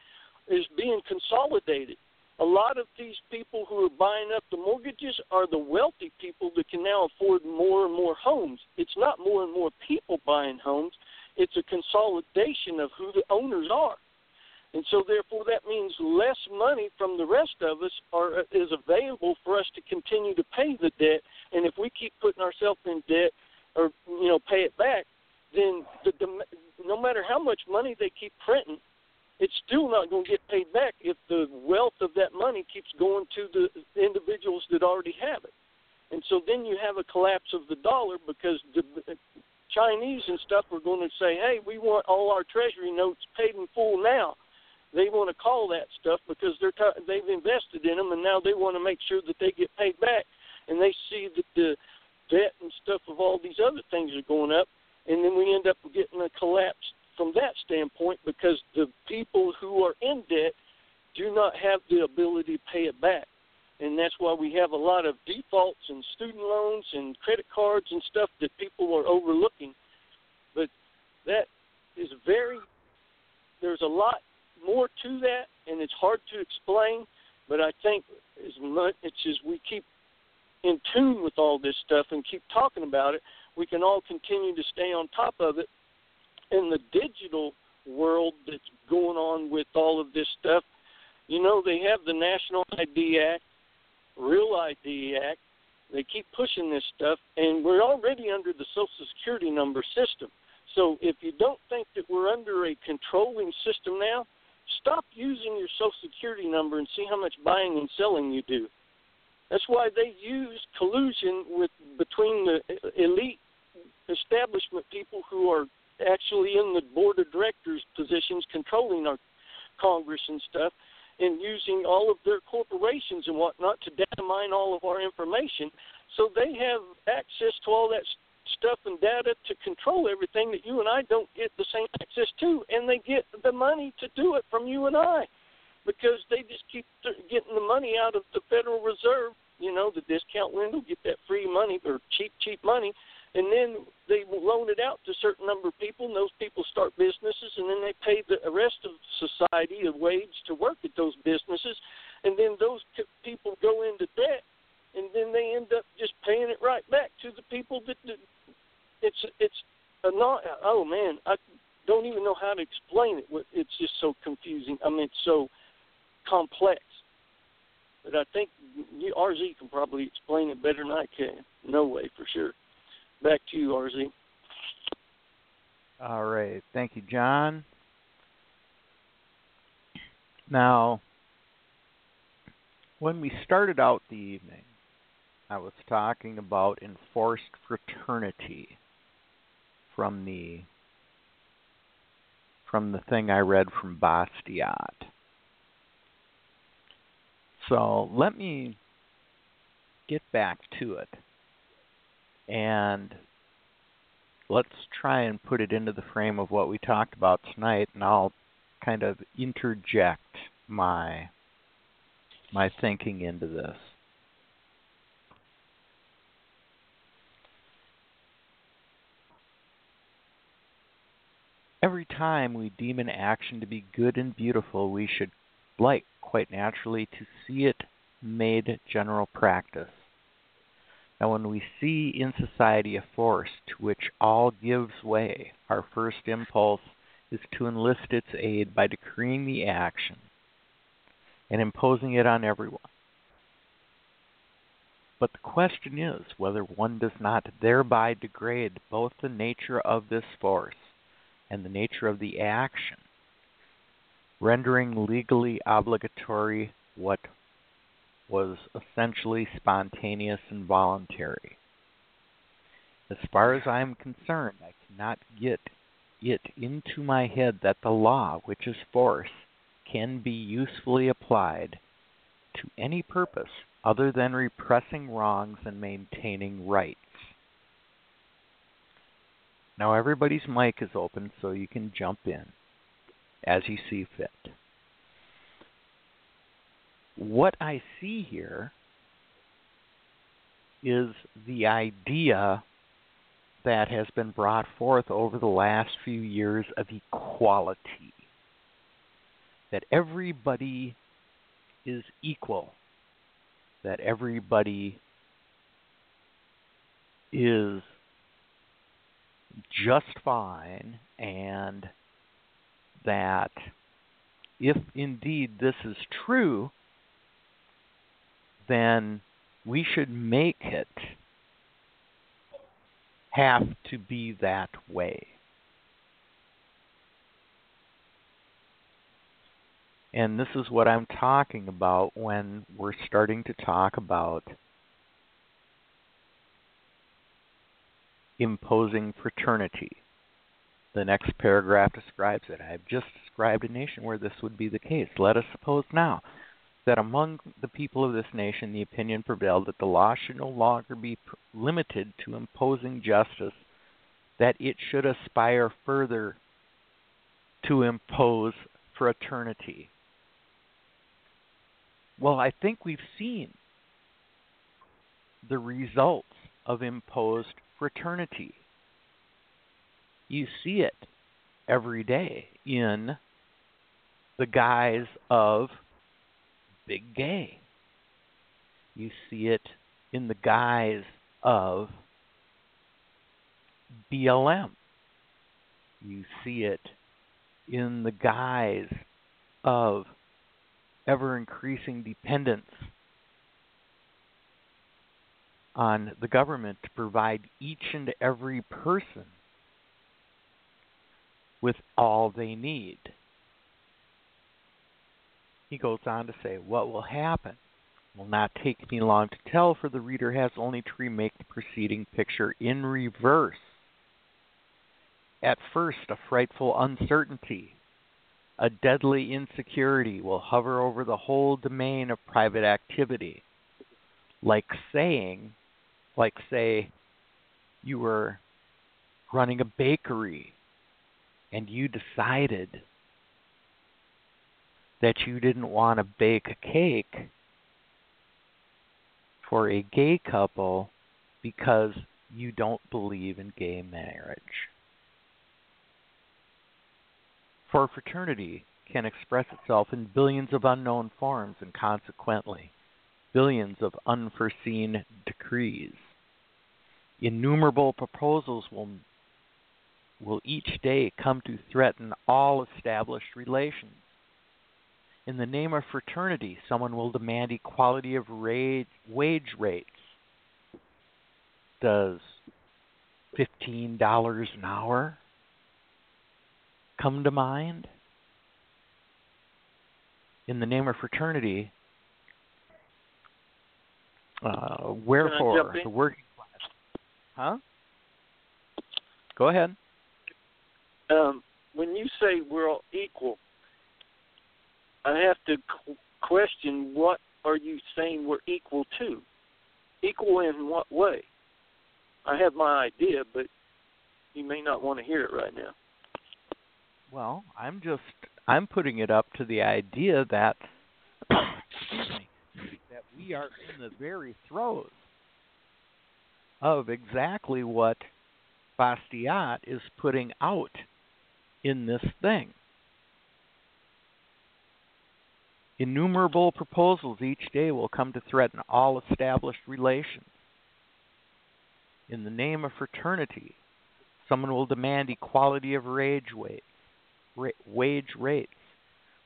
is being consolidated. A lot of these people who are buying up the mortgages are the wealthy people that can now afford more and more homes. It's not more and more people buying homes, it's a consolidation of who the owners are. And so, therefore, that means less money from the rest of us are, is available for us to continue to pay the debt. And if we keep putting ourselves in debt or, you know, pay it back, then the, the, no matter how much money they keep printing, it's still not going to get paid back if the wealth of that money keeps going to the individuals that already have it. And so then you have a collapse of the dollar because the Chinese and stuff are going to say, hey, we want all our treasury notes paid in full now they want to call that stuff because they're t- they've invested in them and now they want to make sure that they get paid back and they see that the debt and stuff of all these other things are going up and then we end up getting a collapse from that standpoint because the people who are in debt do not have the ability to pay it back and that's why we have a lot of defaults and student loans and credit cards and stuff that people are overlooking but that is very there's a lot more to that, and it's hard to explain. But I think as much as we keep in tune with all this stuff and keep talking about it, we can all continue to stay on top of it. In the digital world that's going on with all of this stuff, you know, they have the National ID Act, Real ID Act. They keep pushing this stuff, and we're already under the Social Security number system. So if you don't think that we're under a controlling system now, stop using your Social Security number and see how much buying and selling you do. That's why they use collusion with between the elite establishment people who are actually in the board of directors positions controlling our Congress and stuff and using all of their corporations and whatnot to data mine all of our information. So they have access to all that stuff and data to control everything that you and I don't get the same access to, and they get the money to do it from you and I because they just keep getting the money out of the Federal Reserve, you know, the discount window, get that free money or cheap, cheap money, and then they loan it out to a certain number of people, and those people start businesses, and then they pay the rest of society a wage to work at those businesses, and then those people go into debt, and then they end up just paying it right back to the people that, that it's it's a not. Oh man, I don't even know how to explain it. It's just so confusing. I mean, it's so complex. But I think RZ can probably explain it better than I can. No way, for sure. Back to you, RZ. All right. Thank you, John. Now, when we started out the evening, I was talking about enforced fraternity from the from the thing I read from Bastiat. So let me get back to it and let's try and put it into the frame of what we talked about tonight and I'll kind of interject my my thinking into this. Every time we deem an action to be good and beautiful, we should like, quite naturally, to see it made general practice. Now, when we see in society a force to which all gives way, our first impulse is to enlist its aid by decreeing the action and imposing it on everyone. But the question is whether one does not thereby degrade both the nature of this force and the nature of the action, rendering legally obligatory what was essentially spontaneous and voluntary. As far as I am concerned, I cannot get it into my head that the law, which is force, can be usefully applied to any purpose other than repressing wrongs and maintaining rights. Now everybody's mic is open so you can jump in as you see fit. What I see here is the idea that has been brought forth over the last few years of equality. That everybody is equal. That everybody is just fine, and that if indeed this is true, then we should make it have to be that way. And this is what I'm talking about when we're starting to talk about imposing fraternity. The next paragraph describes it. I have just described a nation where this would be the case. Let us suppose now that among the people of this nation the opinion prevailed that the law should no longer be limited to imposing justice, that it should aspire further to impose fraternity. Well, I think we've seen the results of imposed fraternity. You see it every day in the guise of big gay. You see it in the guise of BLM. You see it in the guise of ever increasing dependence on the government to provide each and every person with all they need. He goes on to say, What will happen will not take me long to tell, for the reader has only to remake the preceding picture in reverse. At first, a frightful uncertainty, a deadly insecurity will hover over the whole domain of private activity, like saying, like say, you were running a bakery and you decided that you didn't want to bake a cake for a gay couple because you don't believe in gay marriage. For fraternity can express itself in billions of unknown forms and consequently billions of unforeseen decrees. Innumerable proposals will will each day come to threaten all established relations. In the name of fraternity, someone will demand equality of wage rates. Does $15 an hour come to mind? In the name of fraternity, uh, wherefore the working class. Huh? Go ahead um, when you say we're all equal, I have to qu- question what are you saying we're equal to? Equal in what way? I have my idea, but you may not want to hear it right now. Well, I'm just I'm putting it up to the idea that that we are in the very throes of exactly what Bastiat is putting out in this thing. Innumerable proposals each day will come to threaten all established relations. In the name of fraternity, someone will demand equality of wage rates, wage rates,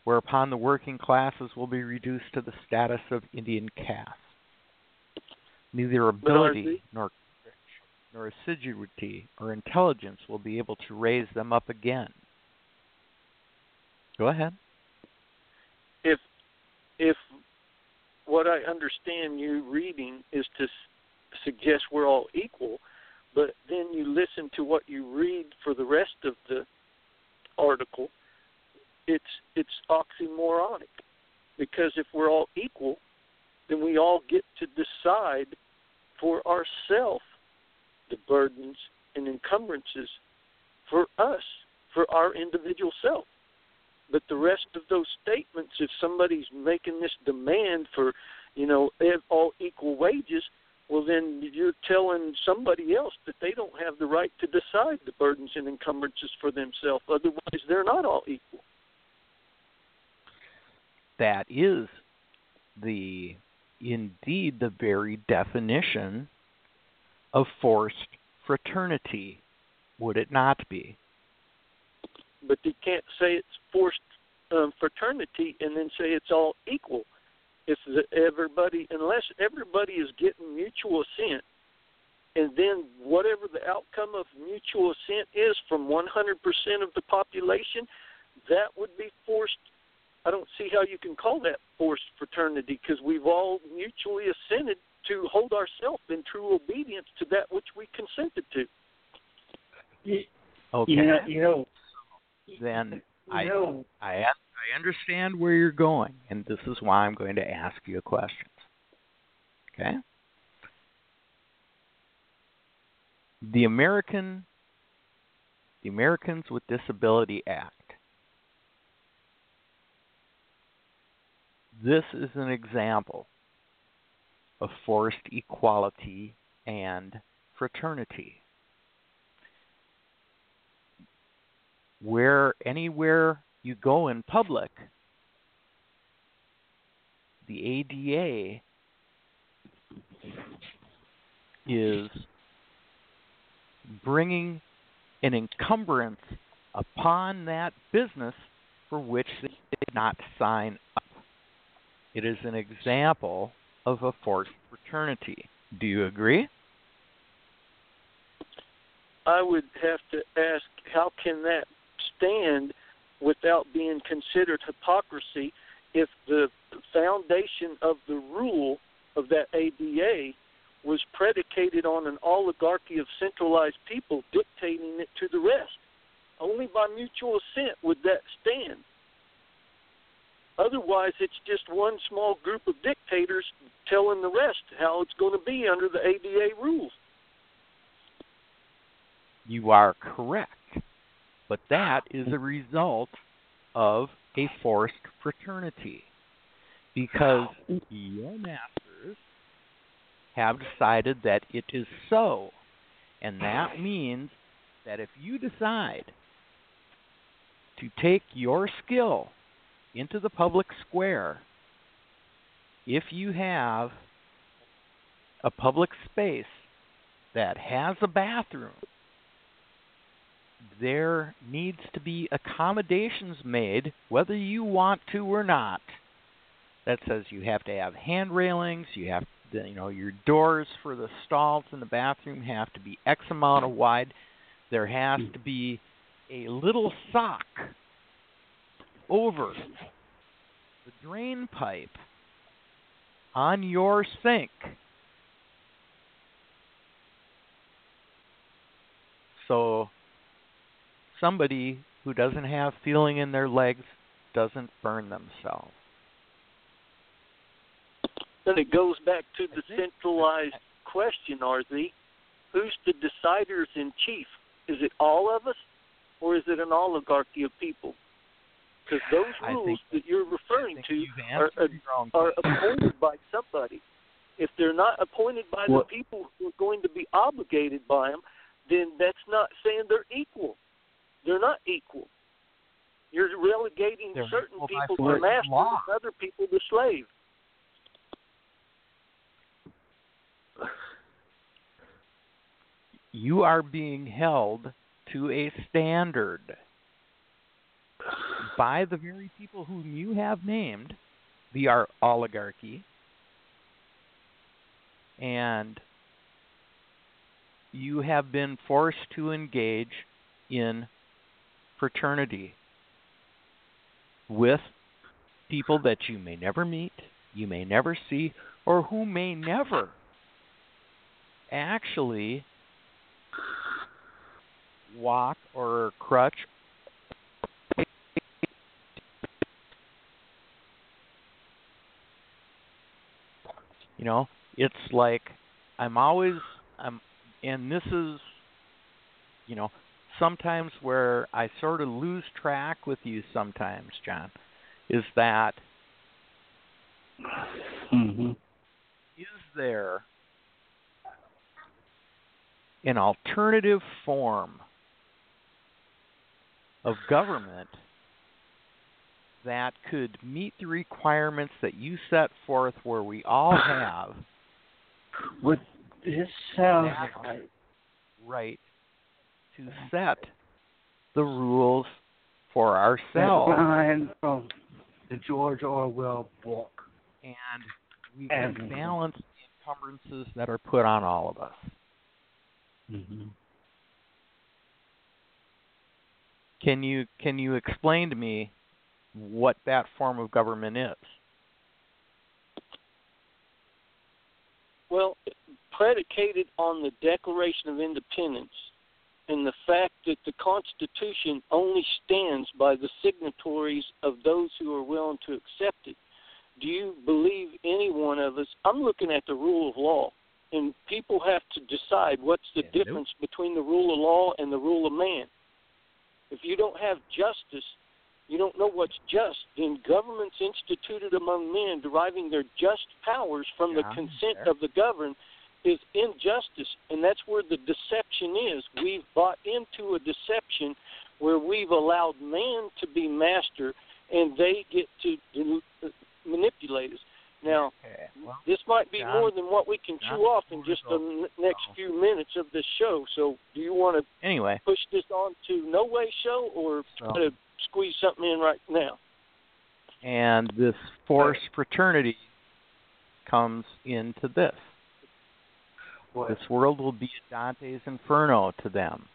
whereupon the working classes will be reduced to the status of Indian caste. Neither ability nor nor assiduity or intelligence will be able to raise them up again. Go ahead. If if what I understand you reading is to suggest we're all equal, but then you listen to what you read for the rest of the article, it's it's oxymoronic because if we're all equal, then we all get to decide for ourselves the burdens and encumbrances for us, for our individual self. But the rest of those statements, if somebody's making this demand for, you know, all equal wages, well, then you're telling somebody else that they don't have the right to decide the burdens and encumbrances for themselves. Otherwise, they're not all equal. That is the indeed the very definition of forced fraternity, would it not be? But you can't say it's forced um, fraternity and then say it's all equal. If the, everybody, unless everybody is getting mutual assent, and then whatever the outcome of mutual assent is from 100% of the population, that would be forced. I don't see how you can call that forced fraternity because we've all mutually assented to hold ourselves in true obedience to that which we consented to. Okay. You know, you know then I, No. I I understand where you're going, and this is why I'm going to ask you questions. Okay. The American the Americans with Disability Act. This is an example of forced equality and fraternity. Where anywhere you go in public, the ADA is bringing an encumbrance upon that business for which they did not sign up. It is an example of a forced fraternity. Do you agree? I would have to ask how can that stand without being considered hypocrisy if the foundation of the rule of that ADA was predicated on an oligarchy of centralized people dictating it to the rest. Only by mutual assent would that stand. Otherwise, it's just one small group of dictators telling the rest how it's going to be under the ADA rules. You are correct. But that is a result of a forced fraternity. Because your masters have decided that it is so. And that means that if you decide to take your skill into the public square, if you have a public space that has a bathroom, there needs to be accommodations made, whether you want to or not. That says you have to have hand railings, you have to, you know your doors for the stalls in the bathroom have to be X amount of wide. There has to be a little sock over the drain pipe on your sink. So somebody who doesn't have feeling in their legs doesn't burn themselves. Then it goes back to the centralized question, RZ. Who's the deciders in chief? Is it all of us, or is it an oligarchy of people? Because those rules that you're referring to are, uh, are appointed by somebody. If they're not appointed by What- the people who are going to be obligated by them, then that's not saying they're equal. They're not equal. You're relegating They're certain people to masters law. and other people to slave. You are being held to a standard by the very people whom you have named, the ar- oligarchy, and you have been forced to engage in fraternity with people that you may never meet, you may never see, or who may never actually walk or crutch. You know it's like i'm always i'm and this is you know sometimes where i sort of lose track with you sometimes john is that Mm-hmm. is there an alternative form of government that could meet the requirements that you set forth where we all have What this sounds like right to set the rules for ourselves line from the George Orwell book. and we And- can balance the encumbrances that are put on all of us. Mm-hmm. Can you can you explain to me what that form of government is? Well, predicated on the Declaration of Independence and the fact that the Constitution only stands by the signatories of those who are willing to accept it. Do you believe any one of us? I'm looking at the rule of law, and people have to decide what's the difference between the rule of law and the rule of man. If you don't have justice, you don't know what's just, then governments instituted among men deriving their just powers from the consent of the governed is injustice, and that's where the deception is. We've bought into a deception where we've allowed man to be master, and they get to manipulate us. Now, Okay. Well, this might be John- more than what we can chew off in just the n- next few minutes of this show. So, do you want to anyway, push this on to No Way Show or try to squeeze something in right now? and this force fraternity comes into this. This world will be Dante's Inferno to them.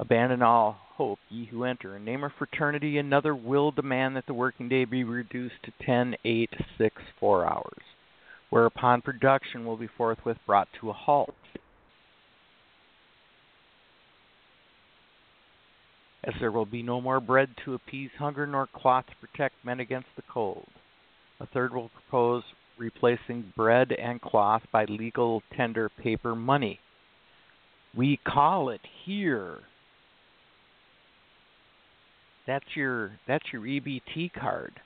Abandon all hope, ye who enter, and name a fraternity. Another will demand that the working day be reduced to 10, 8, 6, 4 hours, whereupon production will be forthwith brought to a halt. As there will be no more bread to appease hunger, nor cloth to protect men against the cold. A third will propose replacing bread and cloth by legal tender paper money. We call it here. That's your that's your EBT card.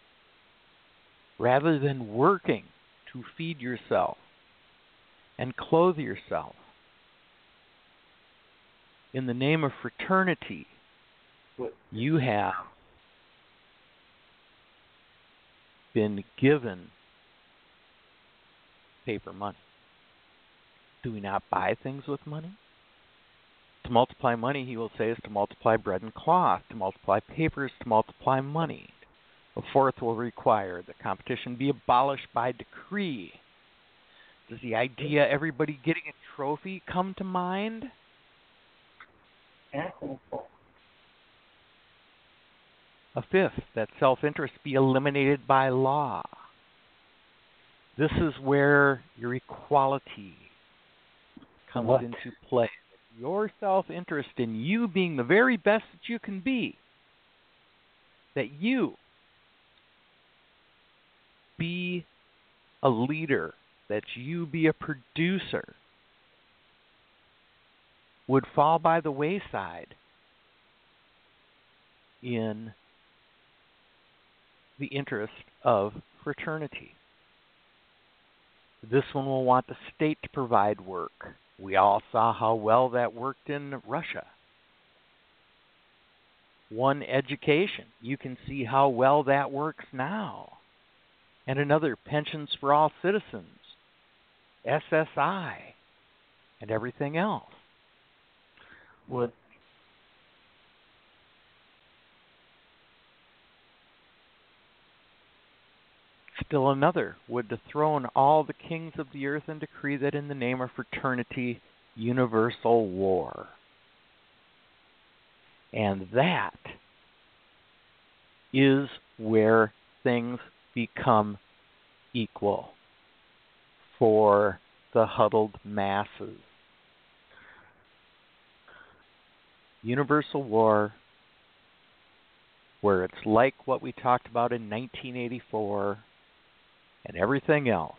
Rather than working to feed yourself and clothe yourself in the name of fraternity, you have been given paper money. Do we not buy things with money? To multiply money, he will say, is to multiply bread and cloth. To multiply papers, to multiply money. A fourth will require that competition be abolished by decree. Does the idea everybody getting a trophy come to mind? A fifth, that self interest be eliminated by law. This is where your equality comes What? into play. Your self interest in you being the very best that you can be, that you be a leader, that you be a producer, would fall by the wayside in the interest of fraternity. This one will want the state to provide work. We all saw how well that worked in Russia. One education, you can see how well that works now. And another, pensions for all citizens, SSI, and everything else. Would Still another would dethrone all the kings of the earth and decree that in the name of fraternity, universal war. And that is where things become equal for the huddled masses. Universal war, where it's like what we talked about in 1984 and everything else,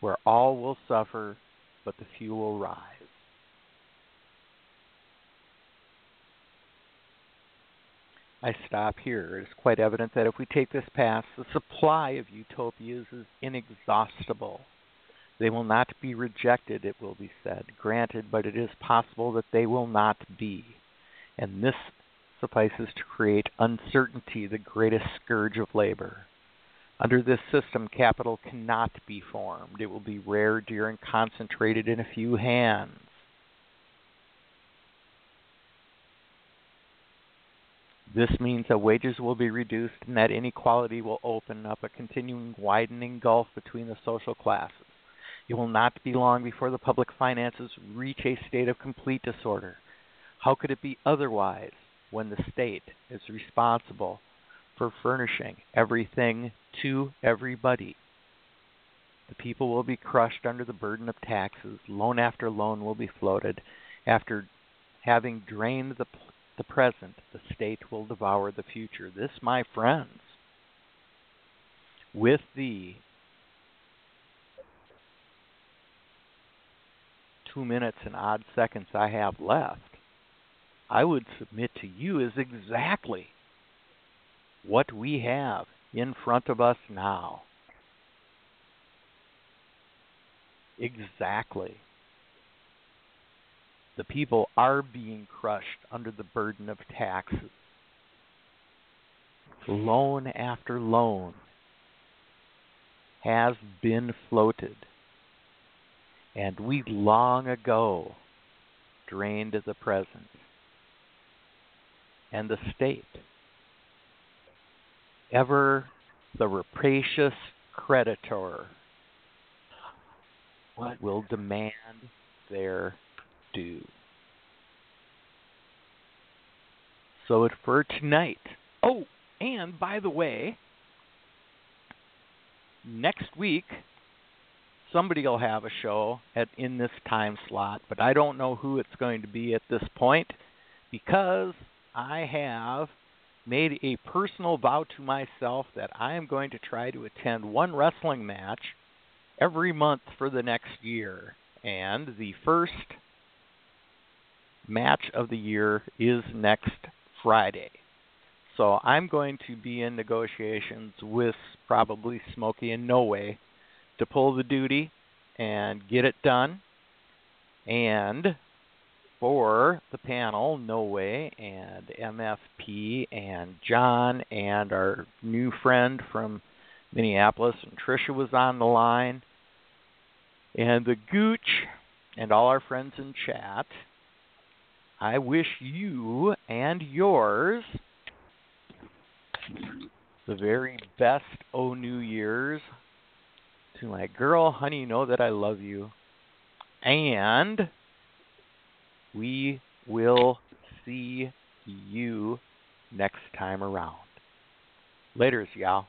where all will suffer, but the few will rise. I stop here. It is quite evident that if we take this path, the supply of utopias is inexhaustible. They will not be rejected, it will be said, granted, but it is possible that they will not be. And this suffices to create uncertainty, the greatest scourge of labor. Under this system, capital cannot be formed. It will be rare, dear, and concentrated in a few hands. This means that wages will be reduced and that inequality will open up a continuing widening gulf between the social classes. It will not be long before the public finances reach a state of complete disorder. How could it be otherwise when the state is responsible for furnishing everything to everybody? The people will be crushed under the burden of taxes. Loan after loan will be floated. After having drained the, the present, the state will devour the future. This, my friends, with the two minutes and odd seconds I have left, I would submit to you is exactly what we have in front of us now. Exactly. The people are being crushed under the burden of taxes. loan after loan has been floated, and we long ago drained the present and the state. Ever the rapacious creditor will demand their due. So it for tonight. Oh, and by the way, next week somebody will have a show at in this time slot, but I don't know who it's going to be at this point because I have made a personal vow to myself that I am going to try to attend one wrestling match every month for the next year. And the first match of the year is next Friday. So I'm going to be in negotiations with probably Smokey and No Way to pull the duty and get it done. And for the panel, No Way and MFP and John and our new friend from Minneapolis and Trisha was on the line and the Gooch and all our friends in chat. I wish you and yours the very best O New Year's. To my girl, honey, know that I love you. And we will see you next time around. Laters, y'all.